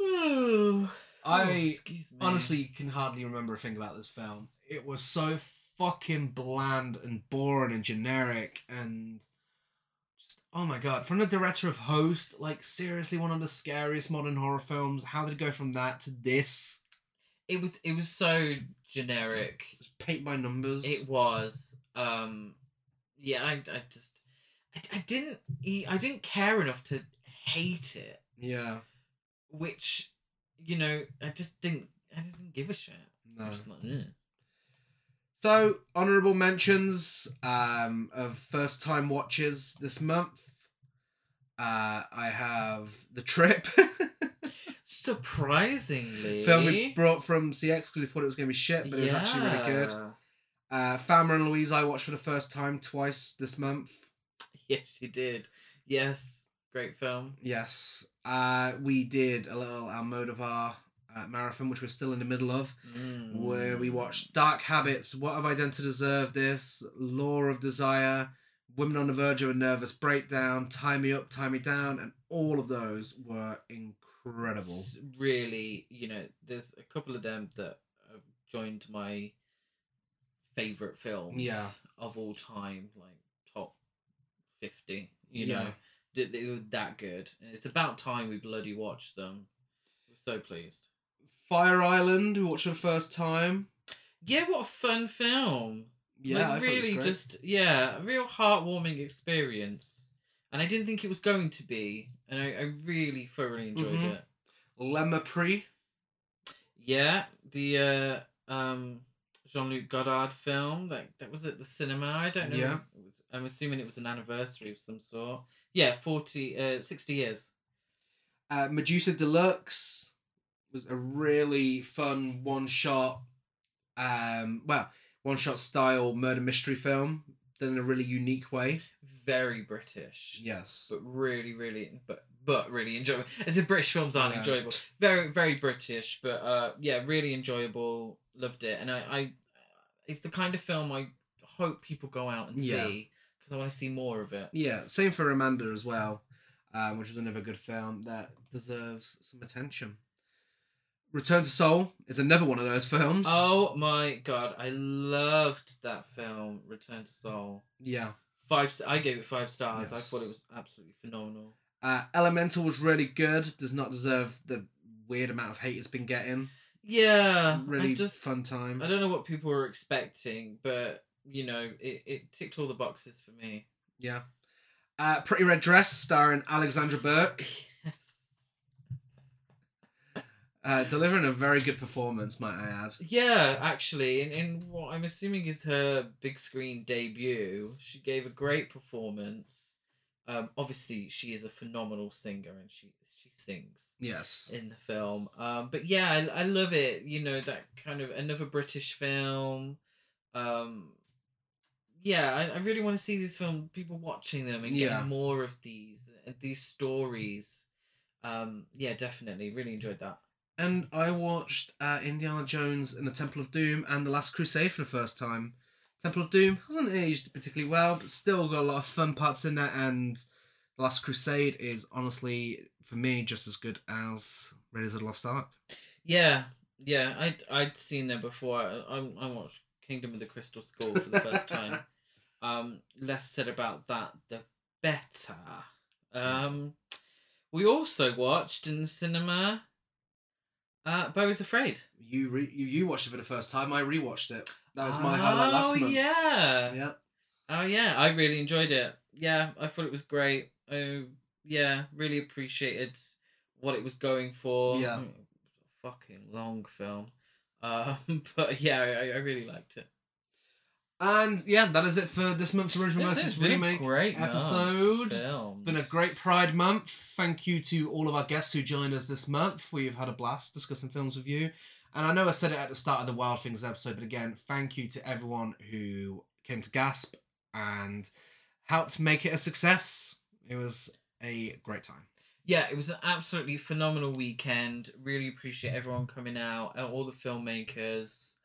Ooh. I Oh, honestly can hardly remember a thing about this film. It was so fucking bland and boring and generic and oh my god. From the director of Host, like seriously one of the scariest modern horror films. How did it go from that to this? it was it was so generic. Just paint by numbers. It was. Um, yeah, I, I just I, I didn't I didn't care enough to hate it. yeah. which you know I just didn't I didn't give a shit. No. was just like, "Mm." So, honorable mentions um, of first time watches this month. Uh, I have The Trip. Surprisingly, film we brought from CeX because we thought it was going to be shit, but it was actually really good. Uh, and Louise I watched for the first time twice this month. Yes, you did. Yes, great film. Yes. Uh, we did a little Almodovar uh, marathon, which we're still in the middle of, where we Mm. watched Dark Habits, What Have I Done to Deserve This, Law of Desire, Women on the Verge of a Nervous Breakdown, Tie Me Up, Tie Me Down, and all of those were incredible. Really, you know, there's a couple of them that have joined my favorite films Yeah. of all time, like top fifty. You Yeah. know, they were that good, it's about time we bloody watched them. We're so pleased. Fire Island, we watched for the first time. Yeah, what a fun film. Yeah, like I thought it was really just yeah, a real heartwarming experience. And I didn't think it was going to be, and I, I really thoroughly enjoyed Mhm. it. Le Mépris. Yeah, the uh, um, Jean Luc Godard film that that was at the cinema. I don't know. Yeah. Was, I'm assuming it was an anniversary of some sort. Yeah, 40, uh, 60 years. Uh, Medusa Deluxe was a really fun one shot, um, well, one shot style murder mystery film done in a really unique way. Very British. Yes. but really, really, but but really enjoyable. As if British films aren't Yeah. enjoyable, very very British, but uh, yeah, really enjoyable. Loved it, and I, I, it's the kind of film I hope people go out and Yeah. see because I want to see more of it. Yeah, same for Amanda as well, um, which was another good film that deserves some attention. Return to Seoul is another one of those films. Oh my god, I loved that film, Return to Seoul. Yeah. Five. I gave it five stars. I thought it was absolutely phenomenal. Uh, Elemental was really good. Does not deserve the weird amount of hate it's been getting. Yeah, Really I just fun time. I don't know what people were expecting, but you know, it, it ticked all the boxes for me. Yeah. Uh, Pretty Red Dress, starring Alexandra Burke, Yes. Uh, delivering a very good performance, might I add. Yeah, actually, in, in what I'm assuming is her big screen debut, she gave a great performance. Um, obviously, she is a phenomenal singer, and she she sings Yes. in the film. Um, but yeah, I, I love it. You know that kind of another British film. Um, yeah, I, I really want to see this film. People watching them and Yeah. more of these these stories. Um, yeah, definitely, really enjoyed that. And I watched uh, Indiana Jones and the Temple of Doom and The Last Crusade for the first time. Temple of Doom hasn't aged particularly well, but still got a lot of fun parts in there. And The Last Crusade is honestly, for me, just as good as Raiders of the Lost Ark. Yeah, yeah, I'd I'd seen them before. I I, I watched Kingdom of the Crystal Skull for the first time. Um, less said about that, the better. Um, we also watched in the cinema. Uh, Beau is Afraid. You, re- you you watched it for the first time. I rewatched it. That was my highlight last Oh, month. yeah. Yeah. Oh yeah, I really enjoyed it. Yeah, I thought it was great. I yeah, really appreciated what it was going for. Yeah. I mean, it was a fucking long film. Um, but yeah, I, I really liked it. And yeah, that is it for this month's original This versus remake great episode. It's been a great Pride Month. Thank you to all of our guests who joined us this month. We've had a blast discussing films with you. And I know I said it at the start of the Wild Things episode, but again, thank you to everyone who came to Gasp and helped make it a success. It was a great time. Yeah, it was an absolutely phenomenal weekend. Really appreciate everyone coming out, and all the filmmakers.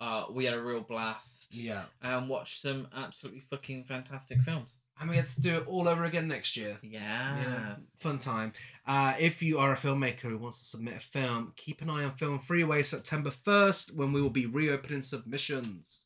Uh, we had a real blast. Yeah. And watched some absolutely fucking fantastic films. And we get to do it all over again next year. Yeah. You know, fun time. Uh, if you are a filmmaker who wants to submit a film, keep an eye on FilmFreeway September 1st when we will be reopening submissions.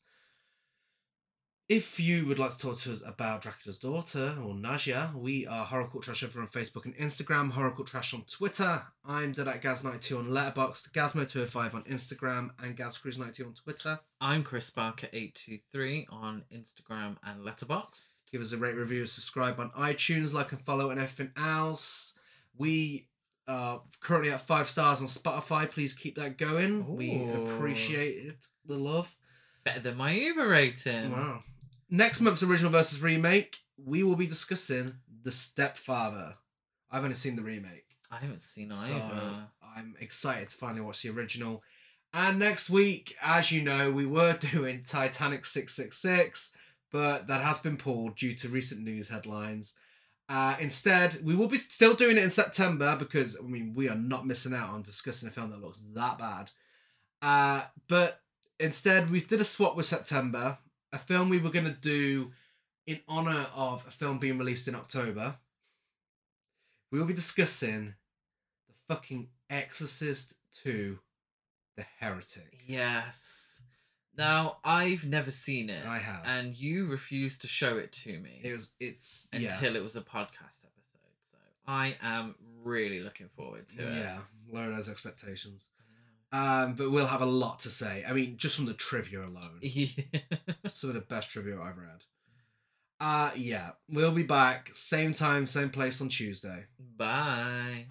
If you would like to talk to us about Dracula's Daughter or Nadja, we are Horror Cult Trash over on Facebook and Instagram, Horror Cult Trash on Twitter. I'm Dead at Gaz92 on Letterboxd, Gazmo205 on Instagram, and GazCruise92 on Twitter. I'm Chris Barker eight two three on Instagram and Letterboxd. Give us a rate, review, subscribe on iTunes, like and follow, and everything else. We are currently at five stars on Spotify. Please keep that going. We appreciate it, the love. Better than my Uber rating. Wow. Next month's original versus remake, we will be discussing The Stepfather. I've only seen the remake. I haven't seen So either. I'm excited to finally watch the original. And next week, as you know, we were doing Titanic 666, but that has been pulled due to recent news headlines. Uh, instead, we will be still doing it in September because, I mean, we are not missing out on discussing a film that looks that bad. Uh, but instead, we did a swap with September, a film we were going to do in honor of a film being released in October. We will be discussing the fucking Exorcist 2 The Heretic. Yes. Now I've never seen it. I have. And you refused to show it to me It was it's until it was a podcast episode. So I am really looking forward to yeah, it. yeah, lower those expectations. Um, but we'll have a lot to say. I mean, just from the trivia alone, Yeah. some of the best trivia I've read. Uh yeah, we'll be back same time, same place on Tuesday. Bye.